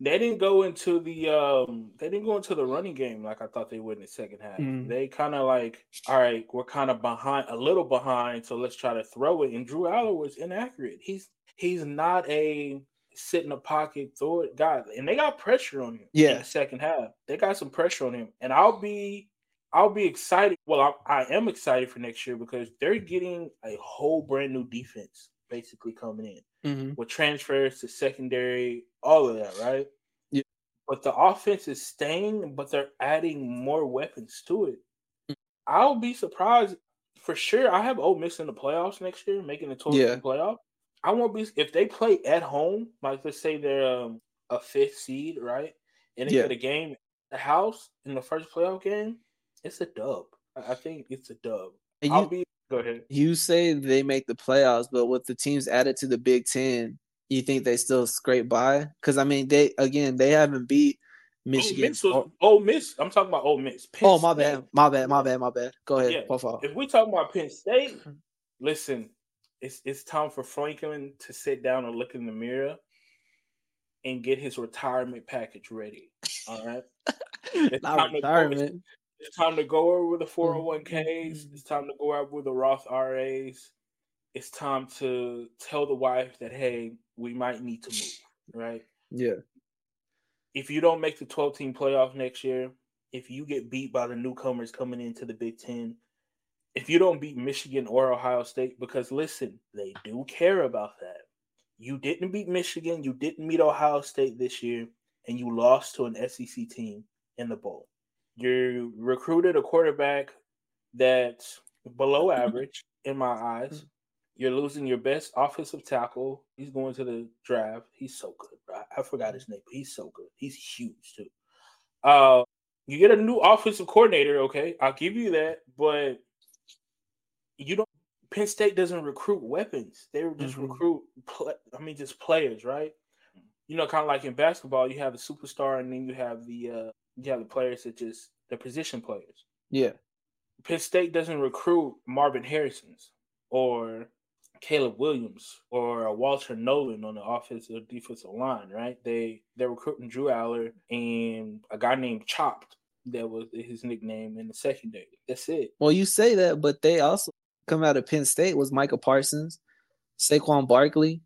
They didn't go into the um. They didn't go into the running game like I thought they would in the second half. Mm. They kind of like, all right, we're kind of behind, a little behind, so let's try to throw it. And Drew Allar was inaccurate. He's he's not a sit in the pocket, throw it God, and they got pressure on him. Yeah, in the second half, they got some pressure on him, and I'll be I'll be excited. Well, I, I, am excited for next year because they're getting a whole brand new defense basically coming in mm-hmm. with transfers to secondary, all of that, right? Yeah. But the offense is staying, but they're adding more weapons to it. Mm-hmm. I'll be surprised for sure. I have Ole Miss in the playoffs next year, making the total yeah. playoff. I won't be if they play at home, like let's say they're um, a fifth seed, right? And they yeah. get a game the house in the first playoff game it's a dub. I think it's a dub. You, I'll be go ahead. You say they make the playoffs, but with the teams added to the Big Ten, you think they still scrape by? Because I mean, they again they haven't beat Michigan. Ole Miss, was, Ole Miss. I'm talking about Ole Miss. Penn oh my State. bad, my bad, my bad, my bad. Go ahead. Yeah. If we talk about Penn State, listen, it's it's time for Franklin to sit down and look in the mirror and get his retirement package ready. All right. (laughs) It's Not retirement. It's time to go over with the 401ks. Mm-hmm. It's time to go out with the Roth IRAs. it's time to tell the wife that hey, we might need to move, right? Yeah. If you don't make the 12 team playoff next year, if you get beat by the newcomers coming into the Big Ten, if you don't beat Michigan or Ohio State, because listen, they do care about that. You didn't beat Michigan, you didn't meet Ohio State this year, and you lost to an SEC team in the bowl. You recruited a quarterback that's below (laughs) average in my eyes. You're losing your best offensive tackle. He's going to the draft. He's so good. Bro. I forgot his name, but he's so good. He's huge too. Uh, you get a new offensive coordinator. Okay, I'll give you that, but you don't. Penn State doesn't recruit weapons. They just mm-hmm. recruit. I mean, just players, right? You know, kind of like in basketball, you have the superstar, and then you have the uh, you have the players that just the position players. Yeah. Penn State doesn't recruit Marvin Harrison's or Caleb Williams or Walter Nolen on the offensive defensive line, right? They they're recruiting Drew Allar and a guy named Chopped that was his nickname in the secondary. That's it. Well, you say that, but they also come out of Penn State was Michael Parsons, Saquon Barkley.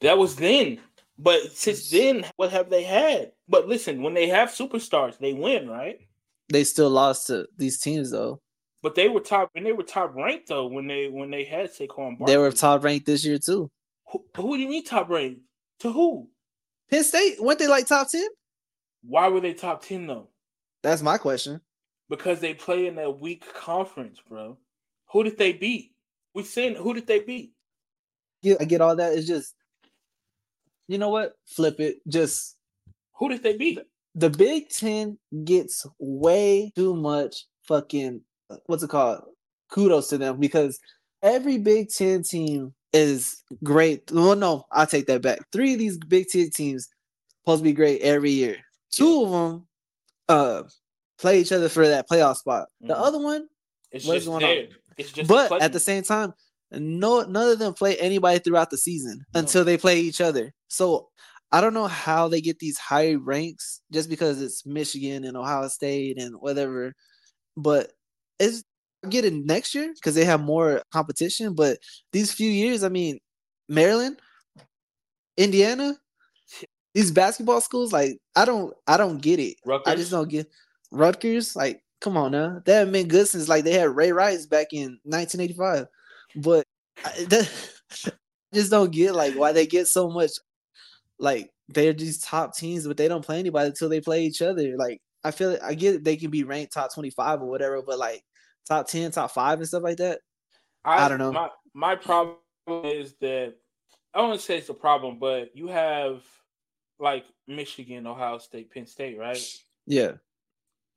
That was then. But since then, what have they had? But listen, when they have superstars, they win, right? They still lost to these teams though. But they were top and they were top ranked though when they when they had Saquon Barkley. They were top ranked this year too. Who, who do you mean top ranked? To who? Penn State. weren't they like top ten? Why were they top ten though? That's my question. Because they play in that weak conference, bro. Who did they beat? We've seen who did they beat? Yeah, I get all that. It's just, you know what? Flip it. Just who did they beat? The Big Ten gets way too much fucking what's it called? Kudos to them because every Big Ten team is great. Well, no, I'll take that back. Three of these Big Ten teams supposed to be great every year. Two of them uh play each other for that playoff spot. The mm-hmm. other one, it's just going there. On? It's just but at the same time, no none of them play anybody throughout the season no. until they play each other. So I don't know how they get these high ranks just because it's Michigan and Ohio State and whatever. But it's getting it next year because they have more competition. But these few years, I mean, Maryland, Indiana, these basketball schools, like I don't, I don't get it. Rutgers. I just don't get Rutgers. Like, come on now, they haven't been good since like they had Ray Rice back in 1985. But I (laughs) that, just don't get like why they get so much. Like they're these top teams, but they don't play anybody until they play each other. Like I feel I get they can be ranked top 25 or whatever, but like top 10, top five and stuff like that. I, I don't know. My, my problem is that I don't want to say it's a problem, but you have like Michigan, Ohio State, Penn State, right? Yeah.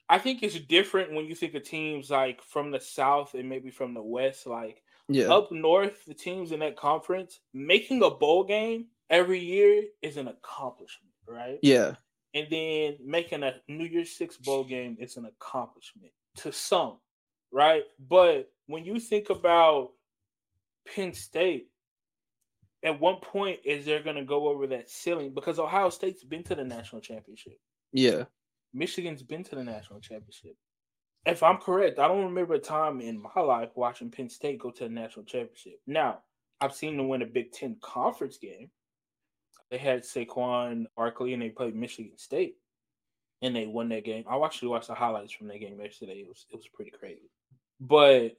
I think it's different when you think of teams like from the South and maybe from the West. Like yeah. up north, the teams in that conference making a bowl game every year is an accomplishment, right? Yeah. And then making a New Year's Six bowl game is an accomplishment to some right? But when you think about Penn State, at one point is they're going to go over that ceiling because Ohio State's been to the national championship. Yeah. Michigan's been to the national championship. If I'm correct, I don't remember a time in my life watching Penn State go to the national championship. Now, I've seen them win a Big Ten conference game. They had Saquon Barkley and they played Michigan State and they won that game. I actually watched the highlights from that game yesterday. It was it was pretty crazy. But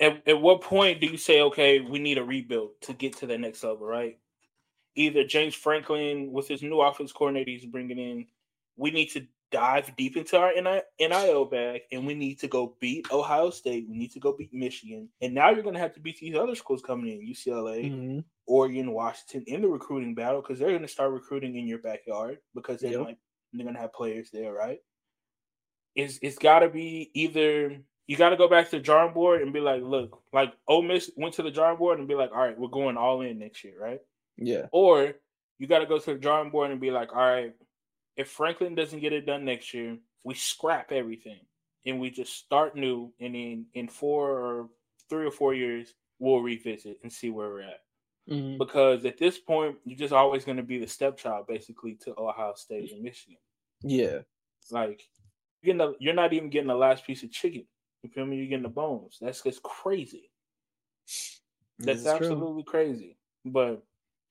at, at what point do you say, okay, we need a rebuild to get to the next level, right? Either James Franklin, with his new offense coordinator he's bringing in, we need to dive deep into our NIL bag and we need to go beat Ohio State. We need to go beat Michigan. And now you're going to have to beat these other schools coming in UCLA, mm-hmm. Oregon, Washington in the recruiting battle because they're going to start recruiting in your backyard because they yep. might, they're going to have players there, right? It's, it's got to be either you got to go back to the drawing board and be like, look, like Ole Miss went to the drawing board and be like, all right, we're going all in next year, right? Yeah. Or you got to go to the drawing board and be like, all right, if Franklin doesn't get it done next year, we scrap everything and we just start new. And in in four or three or four years, we'll revisit and see where we're at. Mm-hmm. Because at this point, you're just always going to be the stepchild, basically, to Ohio State and Michigan. Yeah. Like, you're, the, you're not even getting the last piece of chicken you feel me? You're getting the bones. That's just crazy. That's absolutely true. crazy. But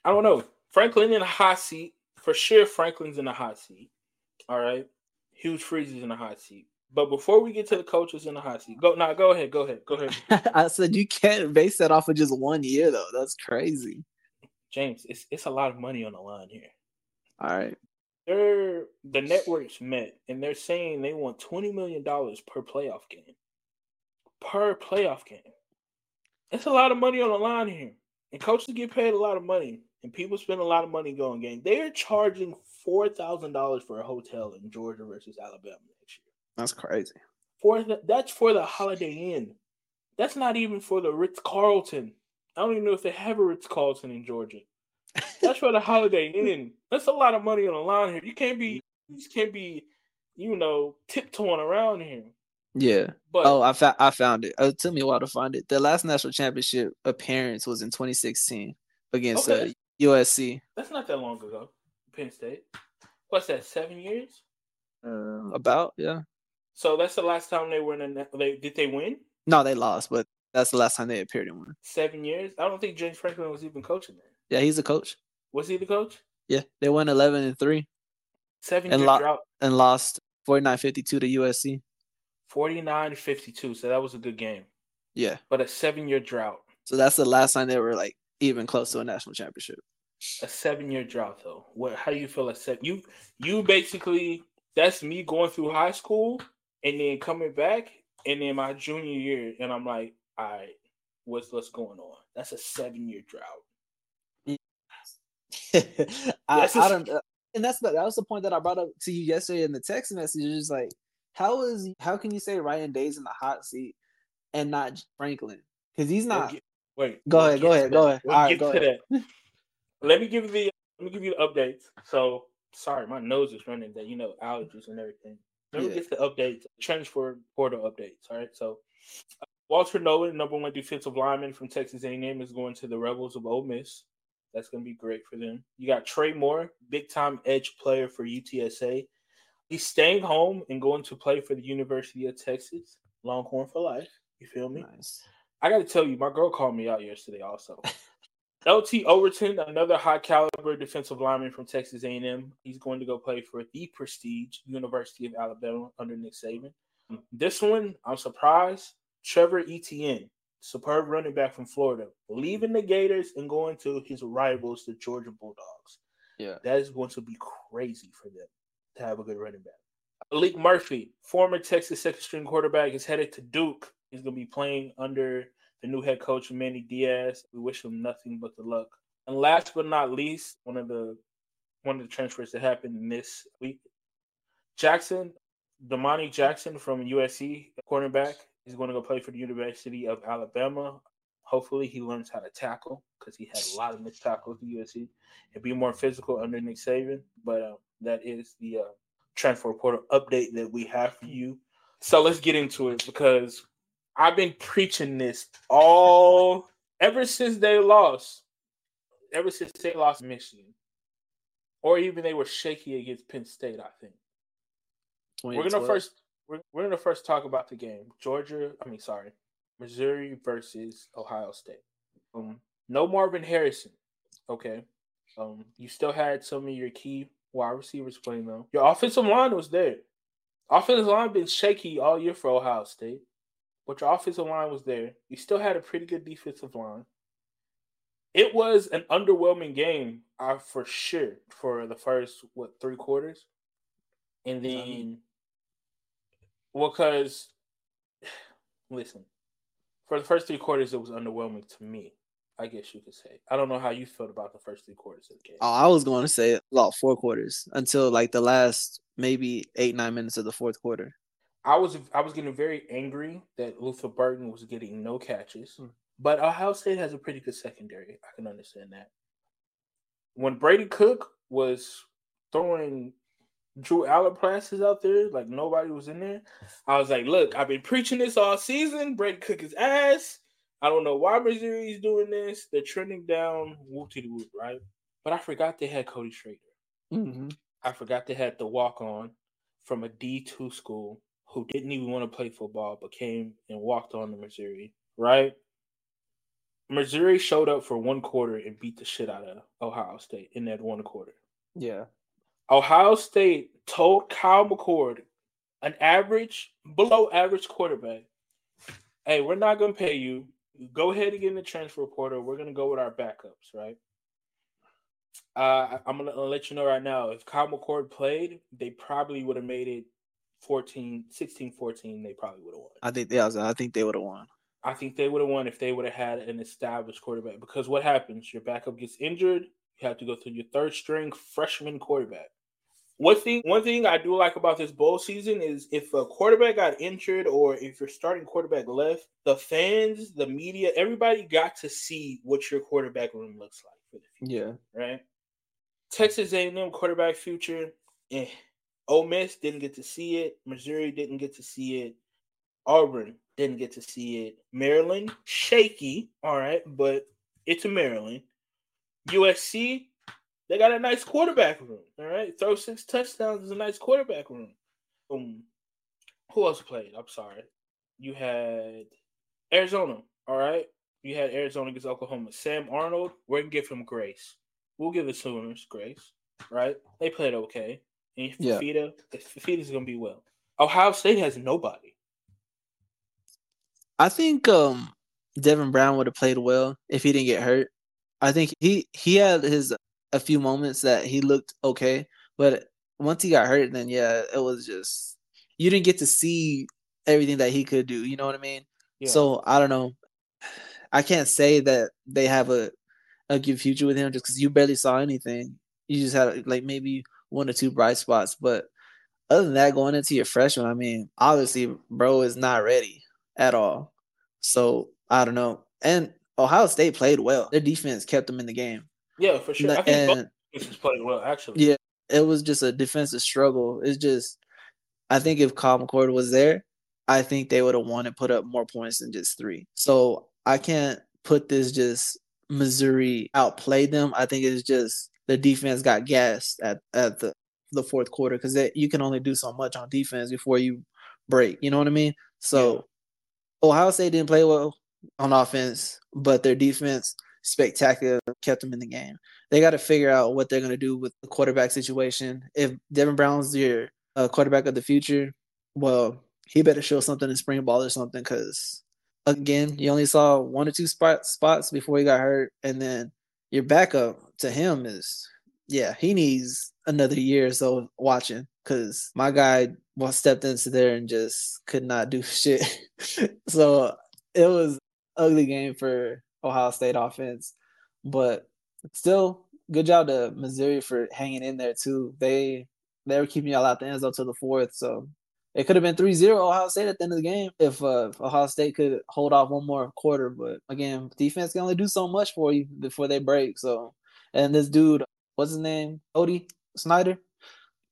I don't know. Franklin in a hot seat. For sure, Franklin's in a hot seat. All right. Hugh Freeze is in a hot seat. But before we get to the coaches in the hot seat, go now. Nah, go ahead. Go ahead. Go ahead. (laughs) I said you can't base that off of just one year though. That's crazy. James, it's it's a lot of money on the line here. All right. They're the networks met and they're saying they want twenty million dollars per playoff game. Per playoff game. It's a lot of money on the line here. And coaches get paid a lot of money. And people spend a lot of money going game. They are charging four thousand dollars for a hotel in Georgia versus Alabama next year. That's crazy. For the, that's for the Holiday Inn. That's not even for the Ritz Carlton. I don't even know if they have a Ritz Carlton in Georgia. That's for the Holiday (laughs) Inn. That's a lot of money on the line here. You can't be, you just can't be, you know, tiptoeing around here. Yeah. But, oh, I found I found it. It took me a while to find it. The last national championship appearance was in 2016 against okay. uh, USC. That's not that long ago. Penn State. What's that? Seven years? Uh, about yeah. So that's the last time they were in. A, they did they win? No, they lost, but that's the last time they appeared in one. Seven years. I don't think James Franklin was even coaching then. Yeah, he's a coach. Was he the coach? Yeah, they won eleven and three. Seven and, lo- drought. and lost 49-52 to USC. 49-52. So that was a good game. Yeah, but a seven-year drought. So that's the last time they were like even close to a national championship. A seven-year drought, though. What? How do you feel? A seven? You you basically that's me going through high school and then coming back and then my junior year, and I'm like, all right, what's what's going on? That's a seven-year drought. (laughs) I, I don't, uh, and that's that was the point that I brought up to you yesterday in the text message. Is like, how is how can you say Ryan Day's in the hot seat and not Franklin? Because he's not. wait, go ahead, go ahead, go ahead. We'll All right, go ahead. (laughs) let me give you the let me give you the updates. So sorry, my nose is running. That you know allergies and everything. Let me yeah. get the updates, transfer portal updates. All right, so uh, Walter Nolen, number one defensive lineman from Texas A&M, is going to the Rebels of Ole Miss. That's going to be great for them. You got Trey Moore, big time edge player for UTSA. He's staying home and going to play for the University of Texas, Longhorn for life. You feel me? Nice. I got to tell you, my girl called me out yesterday also. (laughs) LT Overton, another high caliber defensive lineman from Texas A&M. He's going to go play for the prestige University of Alabama under Nick Saban. Hmm. This one, I'm surprised. Trevor Etienne, superb running back from Florida, leaving the Gators and going to his rivals, the Georgia Bulldogs. Yeah, that is going to be crazy for them to have a good running back. Maalik Murphy, former Texas second string quarterback, is headed to Duke. He's going to be playing under the new head coach Manny Diaz. We wish him nothing but the luck. And last but not least, one of the one of the transfers that happened this week, Jackson, Domani Jackson from USC, cornerback, is going to go play for the University of Alabama. Hopefully, he learns how to tackle because he had a lot of missed tackles at USC and be more physical under Nick Saban. But uh, that is the uh, transfer portal update that we have for you. So let's get into it because I've been preaching this all ever since they lost. Ever since they lost Michigan. Or even they were shaky against Penn State, I think. We're gonna first we're, we're gonna first talk about the game. Georgia, I mean sorry, Missouri versus Ohio State. Um, no Marvin Harrison. Okay. Um, you still had some of your key wide receivers playing though. Your offensive line was there. Offensive line been shaky all year for Ohio State but your offensive line was there. You still had a pretty good defensive line. It was an underwhelming game, uh, for sure, for the first what three quarters, and then well, because (sighs) listen, for the first three quarters, it was underwhelming to me. I guess you could say. I don't know how you felt about the first three quarters of the game. Oh, I was going to say about four quarters until like the last maybe eight nine minutes of the fourth quarter. I was I was getting very angry that Luther Burden was getting no catches, mm. but Ohio State has a pretty good secondary. I can understand that. When Brady Cook was throwing Drew passes out there, like nobody was in there, I was like, "Look, I've been preaching this all season. Brady Cook is ass. I don't know why Missouri is doing this. They're trending down whoop to the whoop, right?" But I forgot they had Cody Schrader. Mm-hmm. I forgot they had the walk on from a D two school who didn't even want to play football but came and walked on to Missouri, right? Missouri showed up for one quarter and beat the shit out of Ohio State in that one quarter. Yeah. Ohio State told Kyle McCord, an average, below average quarterback, hey, we're not going to pay you. Go ahead and get in the transfer portal. We're going to go with our backups, right? Uh, I'm going to let you know right now if Kyle McCord played, they probably would have made it 14, 16 14. They probably would have won. I think, yeah, I think they would have won. I think they would have won if they would have had an established quarterback. Because what happens? Your backup gets injured. You have to go through your third string freshman quarterback. One thing, one thing I do like about this bowl season is if a quarterback got injured or if your starting quarterback left, the fans, the media, everybody got to see what your quarterback room looks like for the future. Yeah. Right. Texas A&M quarterback future. Eh. Ole Miss didn't get to see it. Missouri didn't get to see it. Auburn didn't get to see it. Maryland shaky. All right, but it's a Maryland. USC they got a nice quarterback room. All right, throw six touchdowns is a nice quarterback room. Um, who else played? I'm sorry. You had Arizona. All right, you had Arizona against Oklahoma. Sam Arnold, We're gonna give him grace. We'll give the Sooners grace. Right? They played okay. And Fifita, yeah. Fifita's gonna be well. Ohio State has nobody. I think um Devin Brown would have played well if he didn't get hurt. I think he he had his a few moments that he looked okay, but once he got hurt, then yeah, it was just you didn't get to see everything that he could do. You know what I mean? Yeah. So I don't know. I can't say that they have a a good future with him just because you barely saw anything. You just had like maybe one or two bright spots, but other than that, going into your freshman, I mean, obviously, bro is not ready at all. So I don't know. And Ohio State played well. Their defense kept them in the game. Yeah, for sure. I think and, both played well, actually. Yeah, it was just a defensive struggle. It's just, I think if Kyle McCord was there, I think they would have won and put up more points than just three. So I can't put this just Missouri outplayed them. I think it's just the defense got gassed at, at the, the fourth quarter because you can only do so much on defense before you break. You know what I mean? So yeah. Ohio State didn't play well on offense, but their defense spectacular, kept them in the game. They got to figure out what they're going to do with the quarterback situation. If Devin Brown's your uh, quarterback of the future, well, he better show something in spring ball or something because again, you only saw one or two spot, spots before he got hurt, and then your backup to him is yeah, he needs another year or so watching because my guy was stepped into there and just could not do (laughs) shit. so it was ugly game for Ohio State offense. But still, good job to Missouri for hanging in there too. They they were keeping y'all out the end zone to the fourth, so it could have been 3-0 Ohio State at the end of the game if, uh, if Ohio State could hold off one more quarter. But again, defense can only do so much for you before they break. So, and this dude, what's his name? Odie Snyder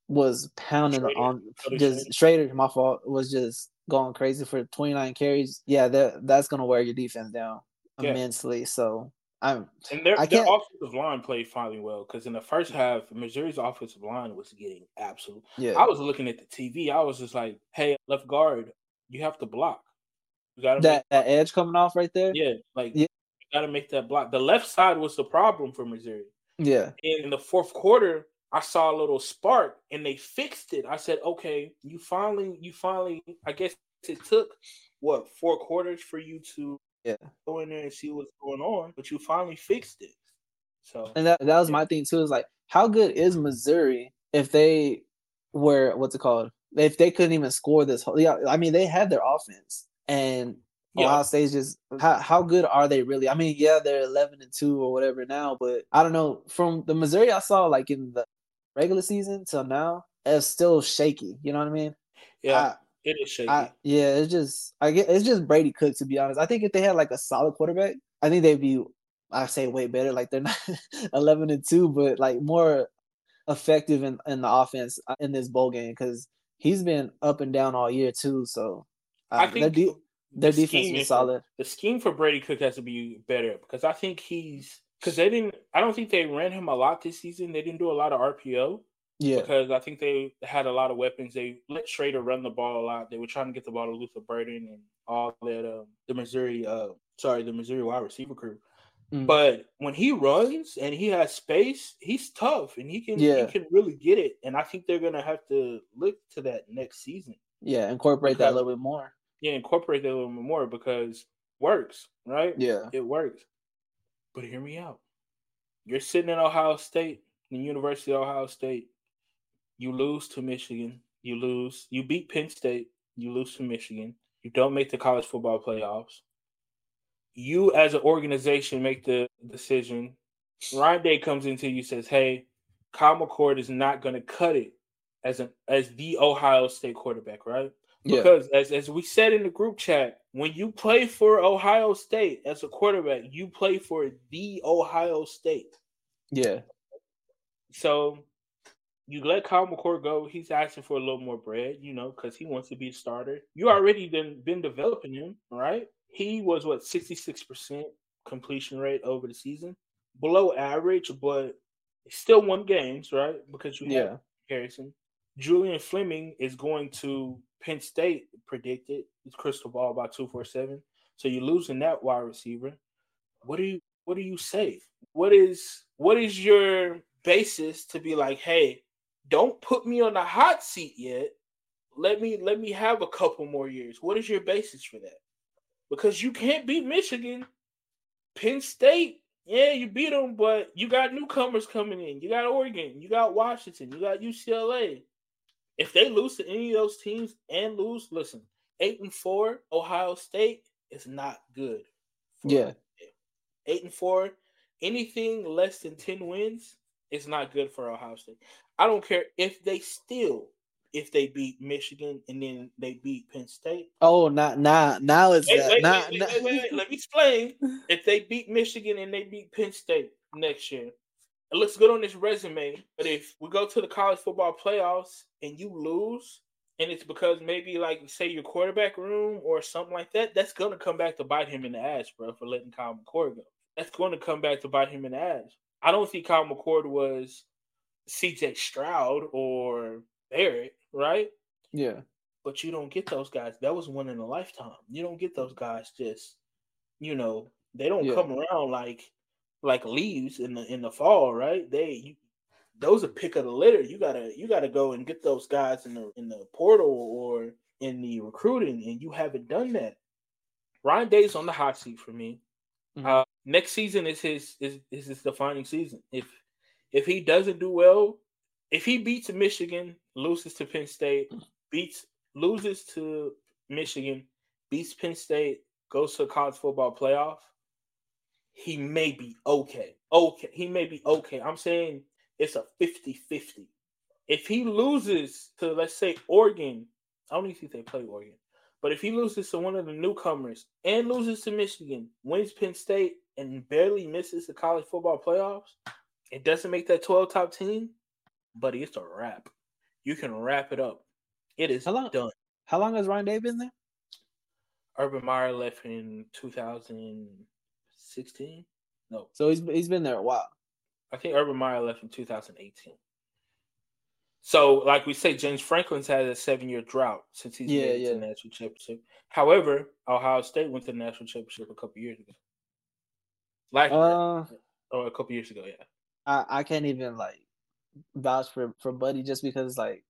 was pounding Schrader. on just Schrader. My fault was just going crazy for 29 carries. Yeah, that that's gonna wear your defense down yeah. immensely. So I'm and their, their offensive line played finally well because in the first half, Missouri's offensive line was getting absolute. Yeah, I was looking at the TV. I was just like, "Hey, left guard, you have to block. You got that, that edge coming off right there. Yeah, like yeah. Got to make that block. The left side was the problem for Missouri. Yeah, and in the fourth quarter, I saw a little spark, and they fixed it. I said, "Okay, you finally, you finally. I guess it took what four quarters for you to yeah. Go in there and see what's going on, but you finally fixed it. So and that that was yeah. my thing too. Is like, how good is Missouri if they were what's it called? If they couldn't even score this whole, yeah, I mean they had their offense and yeah. Ohio State's just how how good are they really? I mean, yeah, they're eleven and two or whatever now, but I don't know. From the Missouri I saw like in the regular season till now, it's still shaky. You know what I mean? Yeah. It is shaky. I, yeah, it's just I get it's just Brady Cook to be honest. I think if they had like a solid quarterback, I think they'd be I say way better. Like they're (laughs) not eleven and two, but like more effective in, in the offense uh, in this bowl game because he's been up and down all year too. So uh, I think their, the defense is solid. The scheme for Brady Cook has to be better because I think he's because they didn't. I don't think they ran him a lot this season. They didn't do a lot of RPO. Yeah. Because I think they had a lot of weapons. They let Schrader run the ball a lot. They were trying to get the ball to Luther Burden and all that. Um, the Missouri uh, sorry, the Missouri wide receiver crew. Mm. But when he runs and he has space, he's tough and he can yeah. he can really get it. And I think they're gonna have to look to that next season. Yeah, incorporate that a little bit more. Yeah, incorporate that a little bit more because works, right? Yeah. It works. But hear me out. You're sitting in Ohio State, the University of Ohio State. You lose to Michigan. You lose. You beat Penn State. You lose to Michigan. You don't make the college football playoffs you as an organization make the decision. Ryan Day comes into you says, "Hey, Kyle McCord is not going to cut it as an as the Ohio State quarterback, right? Because yeah. as as we said in the group chat, when you play for Ohio State as a quarterback, you play for the Ohio State. Yeah. So you let Kyle McCord go. He's asking for a little more bread, you know, because he wants to be a starter. You already been been developing him, right? he was what 66% completion rate over the season. Below average, but still won games, right? Because you yeah. have Harrison. Julian Fleming is going to Penn State predicted. It's crystal ball about 247. So you're losing that wide receiver. What do you what do you say? What is what is your basis to be like, hey, don't put me on the hot seat yet. Let me let me have a couple more years. What is your basis for that? because you can't beat Michigan. Penn State, yeah, you beat them, but you got newcomers coming in. You got Oregon, you got Washington, you got UCLA. If they lose to any of those teams and lose, listen, eight and four, Ohio State is not good. Yeah, eight and four, anything less than ten wins is not good for Ohio State. I don't care if they still if they beat Michigan and then they beat Penn State. Oh, not now. Now it's wait, not, wait, wait, wait, Let me explain. (laughs) if they beat Michigan and they beat Penn State next year, it looks good on this resume. But if we go to the college football playoffs and you lose, and it's because maybe like say your quarterback room or something like that, that's gonna come back to bite him in the ass, bro, for letting Kyle McCord go. That's going to come back to bite him in the ass. I don't think Kyle McCord was CJ Stroud or Barrett right? Yeah. But you don't get those guys. That was one in a lifetime. You don't get those guys just, you know, they don't yeah. come around like like leaves in the in the fall, right? They you, those are pick of the litter. You gotta you gotta go and get those guys in the in the portal or in the recruiting, and you haven't done that. Ryan Day's on the hot seat for me. Mm-hmm. Uh, next season is his is, is his defining season. If if he doesn't do well, if he beats Michigan, loses to Penn State, beats loses to Michigan, beats Penn State, goes to a college football playoff, he may be okay. Okay. He may be okay. I'm saying it's a 50-50. If he loses to let's say Oregon, I don't even think they play Oregon. But if he loses to one of the newcomers and loses to Michigan, wins Penn State, and barely misses the college football playoffs, it doesn't make that 12 top team buddy, it's a wrap. You can wrap it up. It is how long, done. How long has Ryan Day been there? Urban Meyer left in 2016. No. So he's he's been there a while. I think Urban Meyer left in 2018. So, like we say, James Franklin's had a seven-year drought since he's yeah, yeah. to the national championship. However, Ohio State went to the national championship a couple years ago. Like, uh, or a couple years ago, yeah. I, I can't even like vouch for for Buddy just because like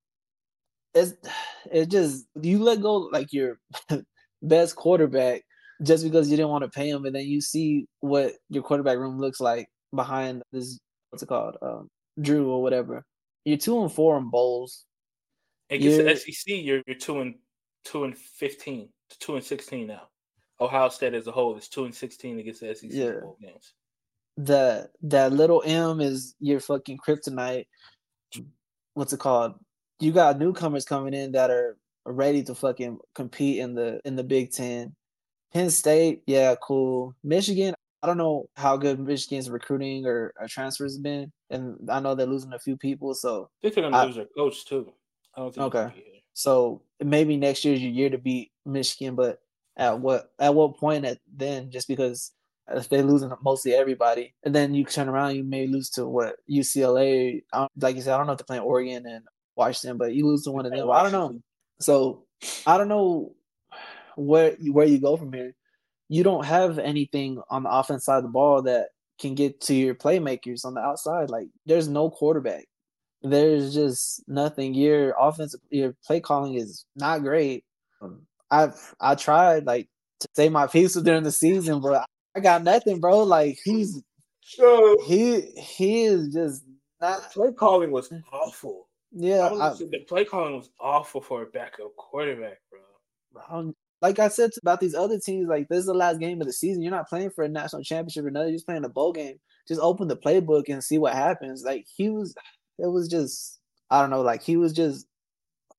it's (sighs) it just you let go like your (laughs) best quarterback just because you didn't want to pay him, and then you see what your quarterback room looks like behind this what's it called um, Drew or whatever. You're two and four in bowls. Against the SEC, you're you're two and two and fifteen, two and sixteen now. Ohio State as a whole is two and sixteen against the SEC yeah. bowl games the that little M is your fucking kryptonite. What's it called? You got newcomers coming in that are ready to fucking compete in the in the Big Ten. Penn State, yeah, cool. Michigan, I don't know how good Michigan's recruiting or, or transfers been, and I know they're losing a few people. So I think they're gonna I, lose their coach too. okay, so maybe next year's your year to beat Michigan, but at what at what point at then? Just because if they losing mostly everybody, and then you turn around, you may lose to what UCLA. Like you said, I don't know if they're playing Oregon and Washington, but you lose to one of them. I don't know. So I don't know where where you go from here. you don't have anything on the offense side of the ball that can get to your playmakers on the outside. Like there's no quarterback. There's just nothing. Your offensive your play calling is not great. Um, I've I tried like to say my piece during the season, but I got nothing, bro. Like he's so he he is just not play calling was awful. Yeah, I I, the play calling was awful for a backup quarterback, bro. Like I said about these other teams, like this is the last game of the season. You're not playing for a national championship or nothing. You're just playing a bowl game. Just open the playbook and see what happens. Like he was, it was just I don't know. Like he was just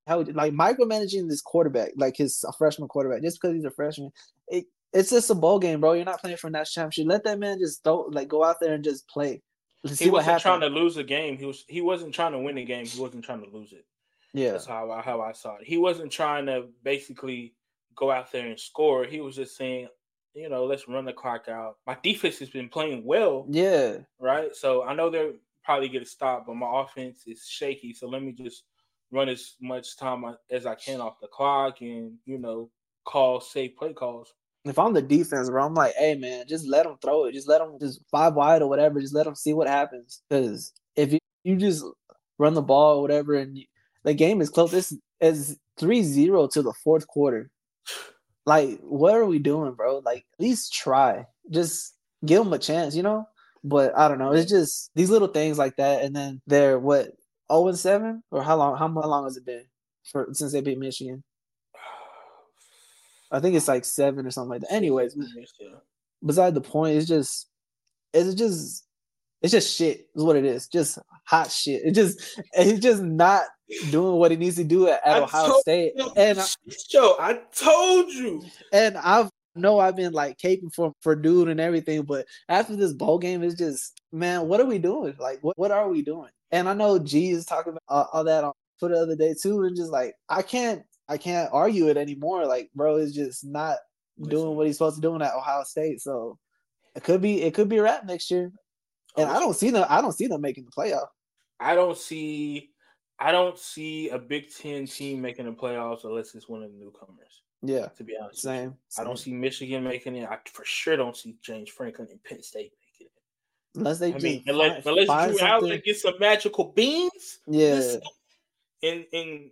how like micromanaging this quarterback, like his freshman quarterback, just because he's a freshman. It, it's just a bowl game, bro. You're not playing for a national championship. Let that man just don't like go out there and just play. Let's he wasn't trying to lose the game. He was he wasn't trying to win the game. He wasn't trying to lose it. Yeah, that's how I, how I saw it. He wasn't trying to basically go out there and score. He was just saying, you know, let's run the clock out. My defense has been playing well. Yeah, right. So I know they're probably get a stop, but my offense is shaky. So let me just run as much time as I can off the clock and you know call safe play calls if I'm the defense, bro, I'm like, hey man, just let them throw it. Just let them just five wide or whatever. Just let them see what happens. Because if you, you just run the ball or whatever, and you, the game is close, it's it's 3-0 to the fourth quarter. Like, what are we doing, bro? Like, at least try. Just give them a chance, you know. But I don't know. It's just these little things like that, and then they're what 0 and 7 or how long? How, how long has it been for since they beat Michigan? I think it's like seven or something like that. Anyways, beside the point, it's just it's just it's just shit is what it is. Just hot shit. It just it's just not doing what he needs to do at, at Ohio State. You, and Joe, I told you. And I've know I've been like caping for for dude and everything, but after this bowl game, it's just man, what are we doing? Like, what what are we doing? And I know G is talking about all, all that on Twitter the other day too, and just like I can't I can't argue it anymore. Like, bro is just not doing what he's supposed to do at Ohio State. So it could be it could be a wrap next year. And oh, I don't see them. I don't see them making the playoff. I don't see. I don't see a Big Ten team making the playoffs unless it's one of the newcomers. Yeah, to be honest, same, same. I don't see Michigan making it. I for sure don't see James Franklin and Penn State making it. Unless they, I mean, unless, unless Drew something. Allar gets some magical beans, yeah, and and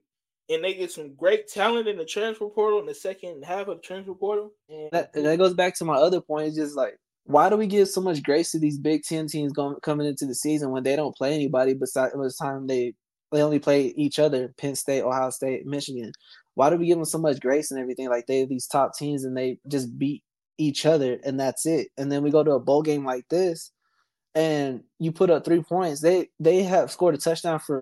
and they get some great talent in the transfer portal in the second half of the transfer portal. And that, that goes back to my other point. It's just like, why do we give so much grace to these Big Ten teams going coming into the season when they don't play anybody besides the time they they only play each other? Penn State, Ohio State, Michigan. Why do we give them so much grace and everything? Like they these top teams and they just beat each other and that's it. And then we go to a bowl game like this, and you put up three points. They they have scored a touchdown for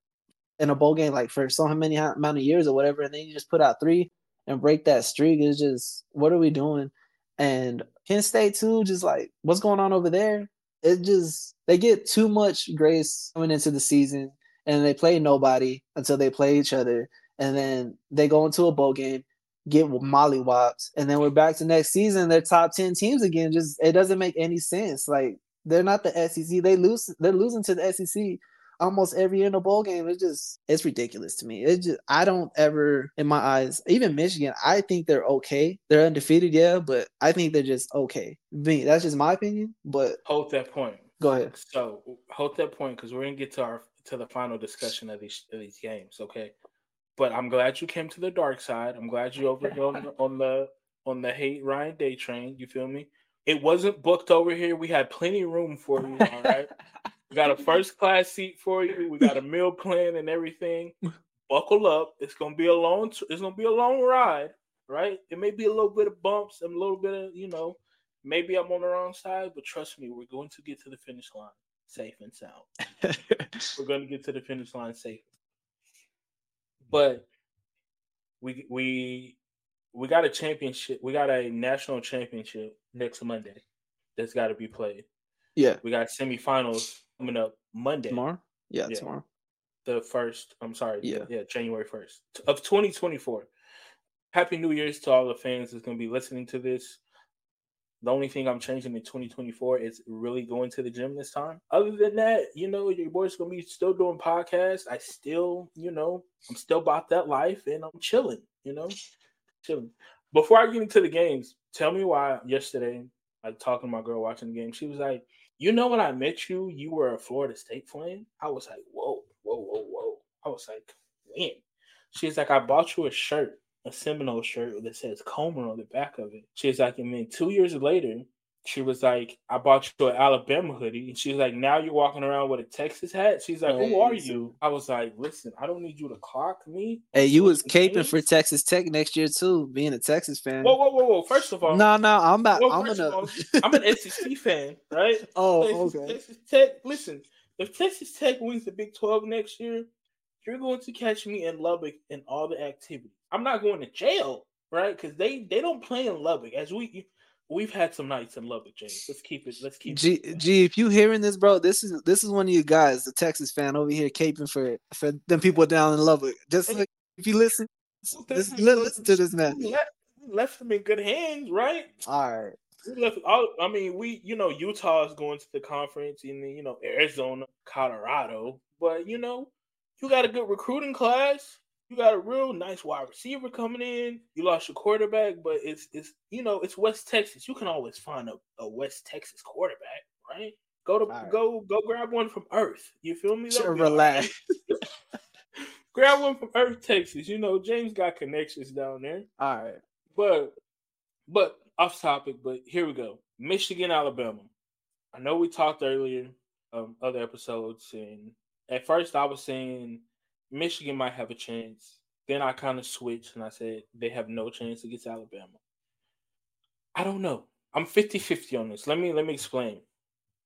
in a bowl game like for so many amount of years or whatever, and then you just put out three and break that streak. It's just what are we doing? And Penn State too, just like what's going on over there? It just they get too much grace coming into the season, and they play nobody until they play each other, and then they go into a bowl game, get mollywops, and then we're back to next season. They're top ten teams again. Just it doesn't make any sense. Like they're not the SEC. They lose. They're losing to the SEC almost every year in a bowl game. It's just it's ridiculous to me. It just I don't ever in my eyes, even Michigan, I think they're okay. They're undefeated, yeah, but I think they're just okay. Me, that's just my opinion. But hold that point. Go ahead. So hold that point because we're gonna get to our to the final discussion of these of these games, okay? But I'm glad you came to the dark side. I'm glad you over on, on the on the hate Ryan Day train. You feel me? It wasn't booked over here. We had plenty of room for you. All right. (laughs) We got a first class seat for you. We got a meal plan and everything. Buckle up. It's gonna be a long. It's gonna be a long ride, right? It may be a little bit of bumps and a little bit of you know. Maybe I'm on the wrong side, but trust me, we're going to get to the finish line safe and sound. (laughs) we're going to get to the finish line safe. But we we we got a championship. We got a national championship next Monday. That's got to be played. Yeah, we got semifinals coming up Monday. Tomorrow? Yeah, yeah, tomorrow. The first, I'm sorry. Yeah. Yeah, January 1st of 2024. Happy New Year's to all the fans that's going to be listening to this. The only thing I'm changing in 2024 is really going to the gym this time. Other than that, you know, your boy's gonna be still doing podcasts. I still, you know, I'm still about that life and I'm chilling, you know, chilling. Before I get into the games, Tell me why yesterday, like talking to my girl watching the game, she was like, You know, when I met you, you were a Florida State fan. I was like, Whoa, whoa, whoa, whoa. I was like, When? She's like, I bought you a shirt, a Seminole shirt that says Comer on the back of it. She's like, and then two years later, she was like, I bought you an Alabama hoodie. And she's like, now you're walking around with a Texas hat. She's like, who are you? I was like, listen, I don't need you to clock me. Hey, you was caping for Texas Tech next year too, being a Texas fan. Whoa, whoa, whoa, whoa. First of all, no, no, I'm about. well, I'm gonna. all, I'm an SEC (laughs) fan, right? oh, Texas, okay. Texas Tech. Listen, if Texas Tech wins the Big 12 next year, you're going to catch me in Lubbock in all the activity. I'm not going to jail, right? Because they they don't play in Lubbock. As we we've had some nights in Lubbock, James. Let's keep it. Let's keep. G, it. G, if you hearing this, bro, this is this is one of you guys, the Texas fan over here, caping for for them people down in Lubbock. Just like, if you listen, just li- listen to this man. Left, them in good hands, right? All right. Left all. I mean, we you know Utah is going to the conference, and then you know Arizona, Colorado, but you know you got a good recruiting class. You got a real nice wide receiver coming in. You lost your quarterback, but it's it's you know it's West Texas. You can always find a, a West Texas quarterback, right? Go to right. go go grab one from Earth. You feel me? Sure, That'll be all relax. (laughs) grab one from Earth, Texas. You know James got connections down there. All right. But but off topic, but here we go. Michigan, Alabama. I know we talked earlier um other episodes and at first I was saying Michigan might have a chance. Then I kind of switched and I said they have no chance against Alabama. I don't know. I'm 50-50 on this. Let me let me explain.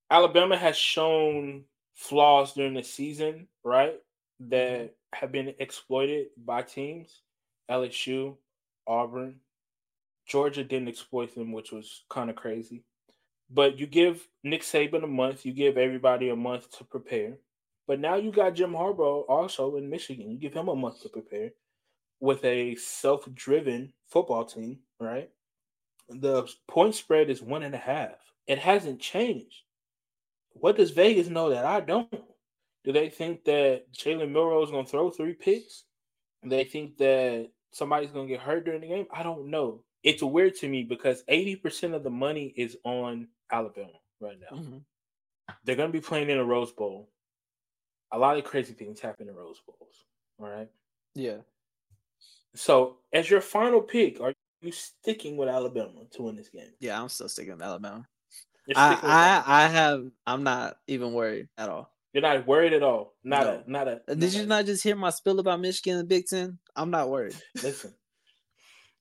Alabama has shown flaws during the season, right? That mm-hmm. have been exploited by teams. LSU, Auburn, Georgia didn't exploit them, which was kind of crazy. But you give Nick Saban a month, you give everybody a month to prepare. But now you got Jim Harbaugh also in Michigan. You give him a month to prepare with a self-driven football team, right? The point spread is one and a half. It hasn't changed. What does Vegas know that I don't? Do they think that Jalen Milroe is going to throw three picks? Do they think that somebody's going to get hurt during the game? I don't know. It's weird to me because 80% of the money is on Alabama right now. Mhm. They're going to be playing in a Rose Bowl. A lot of crazy things happen in Rose Bowls. All right. Yeah. So, as your final pick, are you sticking with Alabama to win this game? Yeah, I'm still sticking with Alabama. You're I, with Alabama. I I have I'm not even worried at all. You're not worried at all. Not No. a, not a. Did you a- not just hear my spill about Michigan and the Big Ten? I'm not worried. (laughs) Listen,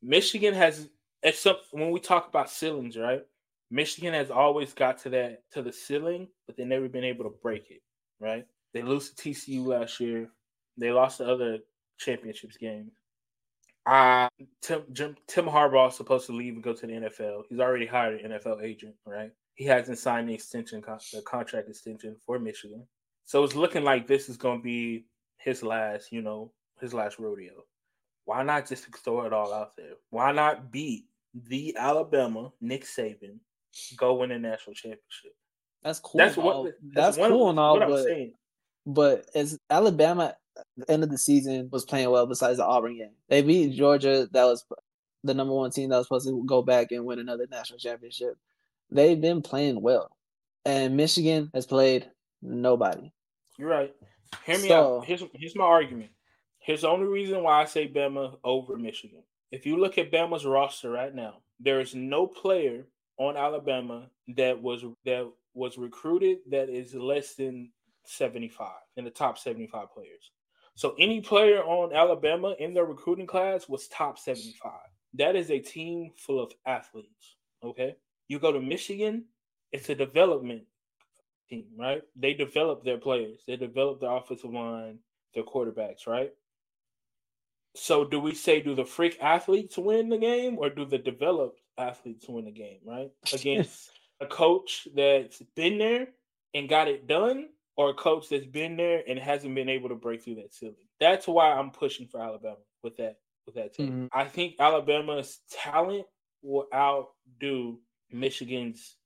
Michigan has. Some when we talk about ceilings, right? Michigan has always got to that to the ceiling, but they never been able to break it. Right? They lose to TCU last year. They lost the other championships game. Uh Tim Jim, Tim Harbaugh is supposed to leave and go to the NFL. He's already hired an NFL agent, right? He hasn't signed the extension, the contract extension for Michigan. So it's looking like this is going to be his last, you know, his last rodeo. Why not just throw it all out there? Why not beat the Alabama Nick Saban, go win a national championship? That's cool. That's what. That's, That's one- cool and all, what I'm but saying. But as Alabama end of the season was playing well besides the Auburn game. They beat Georgia, that was the number one team that was supposed to go back and win another national championship. They've been playing well. And Michigan has played nobody. You're right. Hear me So- out. Here's here's my argument. Here's the only reason why I say Bama over Michigan. If you look at Bama's roster right now, there is no player on Alabama that was that was recruited that is less than 75 in the top 75 players. So any player on Alabama in their recruiting class was top 75. That is a team full of athletes. Okay. You go to Michigan, it's a development team, right? They develop their players, they develop their offensive line, their quarterbacks, right? So do we say do the freak athletes win the game or do the developed athletes win the game, right? Against (laughs) a coach that's been there and got it done, or a coach that's been there and hasn't been able to break through that ceiling. That's why I'm pushing for Alabama with that with that team. Mhm. I think Alabama's talent will outdo Michigan's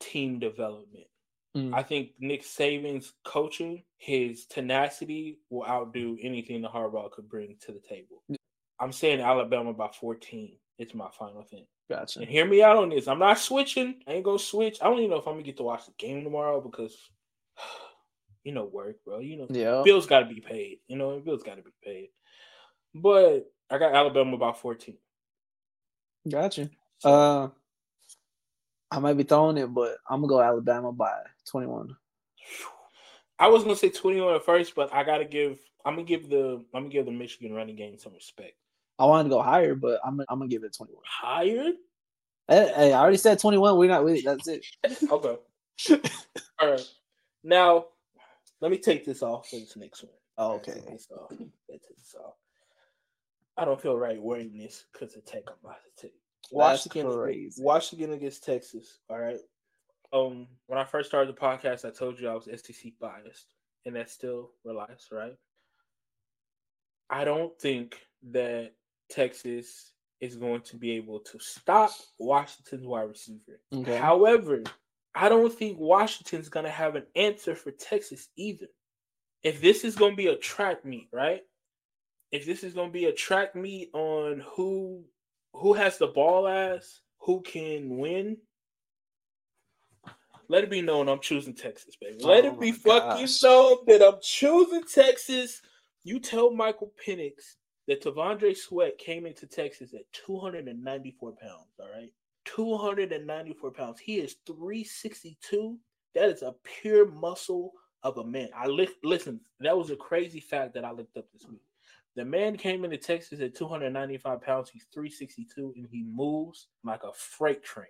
team development. Mm. I think Nick Saban's coaching, his tenacity will outdo anything the Harbaugh could bring to the table. I'm saying Alabama by 14. It's my final thing. Gotcha. And hear me out on this. I'm not switching. I ain't gonna switch. I don't even know if I'm gonna get to watch the game tomorrow because (sighs) you know work, bro. You know, yeah, bills got to be paid. You know, bills got to be paid. But I got Alabama about 14. Gotcha. Uh, I might be throwing it, but I'm gonna go Alabama by 21. I was gonna say 21 at first, but I gotta give. I'm gonna give the. I'm gonna give the Michigan running game some respect. I wanted to go higher, but I'm I'm gonna give it 21. Higher? Hey, hey, I already said 21. We're not with it. That's it. (laughs) okay. All right. Now, let me take this off for this next one. Oh, okay. This off. Take this off. I don't feel right wearing this because of tech I'm about to take. Washington, crazy. Washington against Texas. All right. Um, when I first started the podcast, I told you I was SEC biased, and that still relies, right? I don't think that Texas is going to be able to stop Washington's wide receiver. Okay. However, I don't think Washington's going to have an answer for Texas either. If this is going to be a track meet, right? If this is going to be a track meet on who who has the ball as, who can win, let it be known I'm choosing Texas, baby. Let oh it be fucking known that I'm choosing Texas. You tell Michael Penix that T'Vondre Sweat came into Texas at 294 pounds. All right, 294 pounds. He is 362. That is a pure muscle of a man. I li- listen. That was a crazy fact that I looked up this week. The man came into Texas at 295 pounds. He's 362 and he moves like a freight train.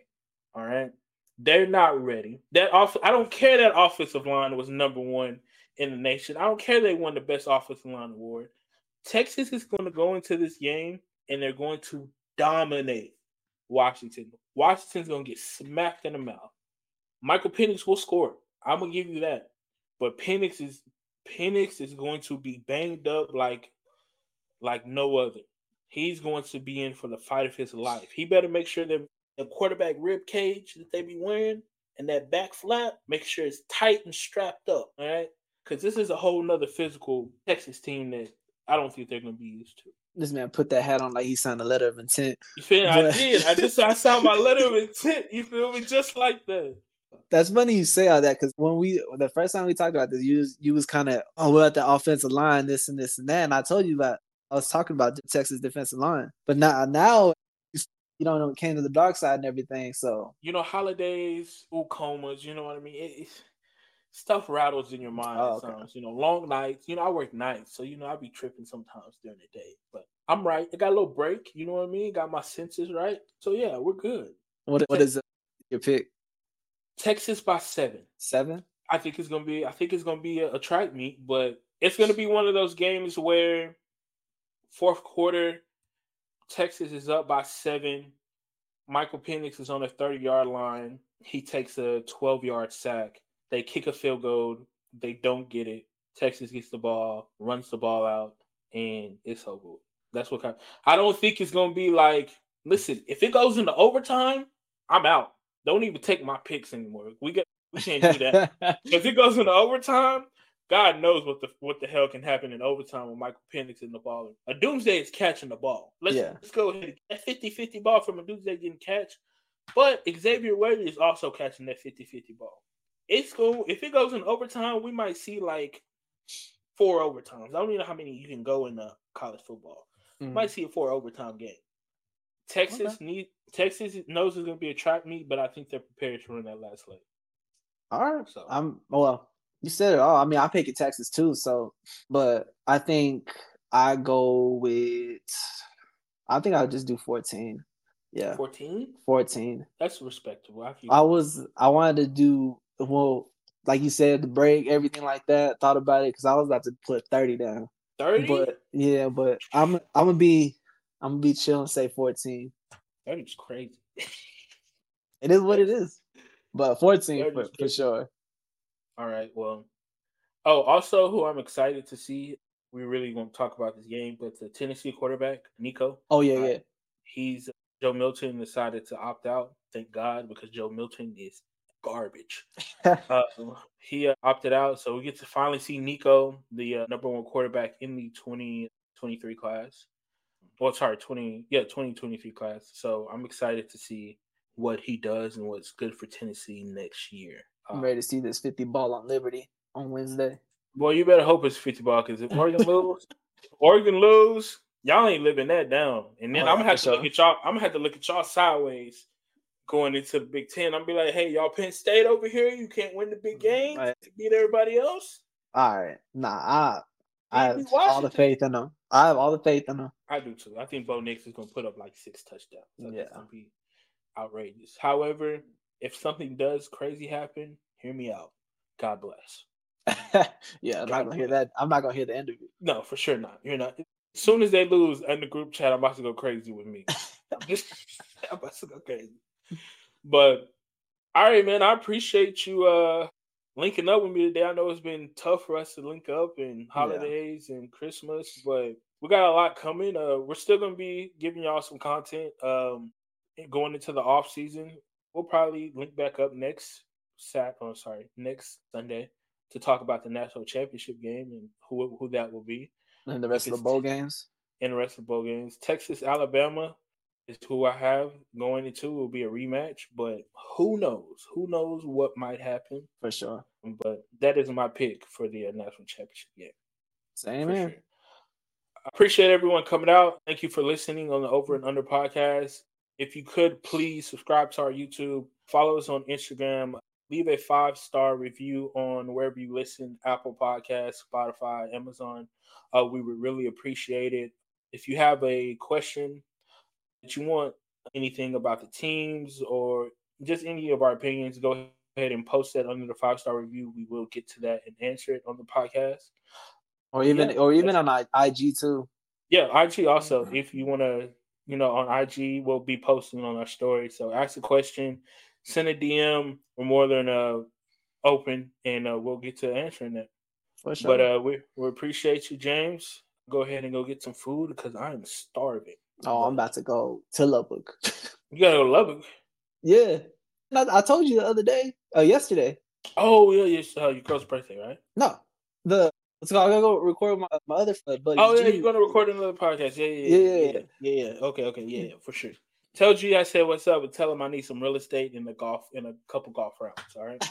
All right. They're not ready. That off I don't care that offensive line was number one in the nation. I don't care they won the best offensive line award. Texas is going to go into this game and they're going to dominate Washington. Washington's to get smacked in the mouth. Michael Penix will score. I'm gonna give you that. But Penix is Penix is going to be banged up like like no other. He's going to be in for the fight of his life. He better make sure that the quarterback rib cage that they be wearing and that back flap, make sure it's tight and strapped up. All right. Because this is a whole nother physical Texas team that I don't think they're to be used to. This man put that hat on like he signed a letter of intent. You feel? But... I (laughs) did. I just I signed my letter of intent. You feel me? Just like that. That's funny you say all that because when we the first time we talked about this, you was, you was kind of oh we're at the offensive line, this and this and that, and I told you that I was talking about Texas defensive line, but now now you don't know came to the dark side and everything. So you know holidays, comas. You know what I mean? It, stuff rattles in your mind oh, okay. You know, long nights. You know, I work nights, so you know I be tripping sometimes during the day. But I'm right. I got a little break. You know what I mean? Got my senses right. So yeah, we're good. What what is? Your pick? Texas by seven. Seven. I think it's gonna be. I think it's gonna be a, a track meet, but it's gonna be one of those games where fourth quarter, Texas is up by seven. Michael Penix is on the 30 yard line. He takes a 12 yard sack. They kick a field goal. They don't get it. Texas gets the ball, runs the ball out, and it's over. That's what kind. Of, I don't think it's gonna be like. Listen, if it goes into overtime, I'm out. Don't even take my picks anymore. We get we can't do that. (laughs) if it goes into overtime, God knows what the what the hell can happen in overtime with Michael Penix in the ball. A doomsday is catching the ball. Let's yeah. let's go ahead. That 50-50 ball from Odunze didn't catch. But Xavier Wade is also catching that 50-50 ball. It's cool. If it goes in overtime, we might see like four overtimes. I don't even know how many you can go in the college football. Mm. Might see a four overtime game. Texas okay. need Texas knows it's gonna be a track meet, but I think they're prepared to run that last leg. All right. So I'm well, you said it all. I mean, I pick it Texas too. So, but I think I go with. I think I'll just do fourteen. Yeah, fourteen. Fourteen. That's respectable. I, I was. I wanted to do well, like you said, the break, everything like that. Thought about it because I was about to put thirty down. Thirty. But yeah, but I'm. I'm gonna be. I'm gonna be chill and say fourteen. That is crazy. (laughs) it is what it is. But fourteen for, for sure. All right. Well, oh, also who I'm excited to see. We really won't talk about this game, but the Tennessee quarterback Nico. Oh yeah, uh, yeah. He's Joe Milton decided to opt out. Thank God, because Joe Milton is garbage. uh, (laughs) he uh, opted out, so we get to finally see Nico, the uh, number one quarterback in the 2023 class. well, sorry, 20, yeah, 2023 class. So I'm excited to see what he does and what's good for Tennessee next year. I'm ready to see this 50 ball on Liberty on Wednesday. Boy, you better hope it's 50 ball because if Oregon lose, Oregon lose, y'all ain't living that down. And then oh, I'm gonna have to sure. look at y'all. I'm gonna have to look at y'all sideways going into the Big Ten. I'm be like, hey, y'all Penn State over here, you can't win the big mm, game right. to beat everybody else. All right, nah, I I have all the faith in them. I have all the faith in them. I do too. I think Bo Nix is gonna put up like six touchdowns. Yeah, gonna be outrageous. However, if something does crazy happen, hear me out. God bless. (laughs) yeah, I'm God not gonna bless. hear that. I'm not gonna hear the end of it. No, for sure not. You're not. As soon as they lose in the group chat, I'm about to go crazy with me. (laughs) I'm just (laughs) I'm about to go crazy. But all right, man. I appreciate you uh linking up with me today. I know it's been tough for us to link up in holidays yeah. and Christmas, but we got a lot coming. Uh, we're still gonna be giving y'all some content. Um, going into the off season, we'll probably link back up next Sat. Oh, sorry, next Sunday to talk about the national championship game and who who that will be, and the rest of the bowl games. And the rest of the bowl games, Texas, Alabama is who I have going into. Will be a rematch, but who knows? Who knows what might happen for sure. But that is my pick for the national championship game. Same man. Sure. I appreciate everyone coming out. Thank you for listening on the Over and Under podcast. If you could please subscribe to our YouTube, follow us on Instagram, leave a five star review on wherever you listen Apple Podcasts, Spotify, Amazon. Uh, we would really appreciate it. If you have a question that you want anything about the teams or just any of our opinions, go ahead and post that under the five star review. We will get to that and answer it on the podcast. Or even yeah, or even on IG too. Yeah, IG also. If you want to, you know, on IG, we'll be posting on our story. So ask a question, send a DM. We're more than uh open, and uh, we'll get to answering that. Sure. But uh, we we appreciate you, James. Go ahead and go get some food because I am starving. Oh, I'm about to go to Lubbock. (laughs) you gotta go to Lubbock. Yeah, I, told you the other day, uh, yesterday. Oh yeah, yes, uh, your girl's birthday, right? No, the so I gotta go record my, my other buddy. Oh yeah, G. you're gonna record another podcast. Yeah, yeah, yeah, yeah, yeah, yeah, yeah. Okay, okay, yeah, yeah, for sure. Tell G I said what's up, and tell him I need some real estate in the golf in a couple golf rounds. All right.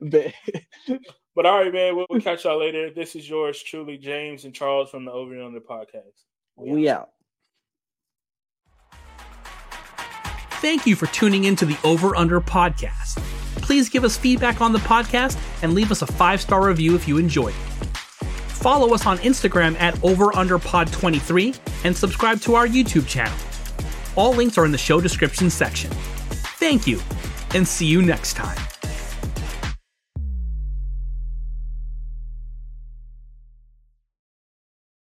(laughs) but all right, man. We'll, we'll, catch y'all later. This is yours truly, James and Charles from the Over and Under podcast. We, we out. out. Thank you for tuning in to the Over Under podcast. Please give us feedback on the podcast and leave us a five star review if you enjoyed it. Follow us on Instagram at OverUnderPod23 and subscribe to our YouTube channel. All links are in the show description section. Thank you, and see you next time.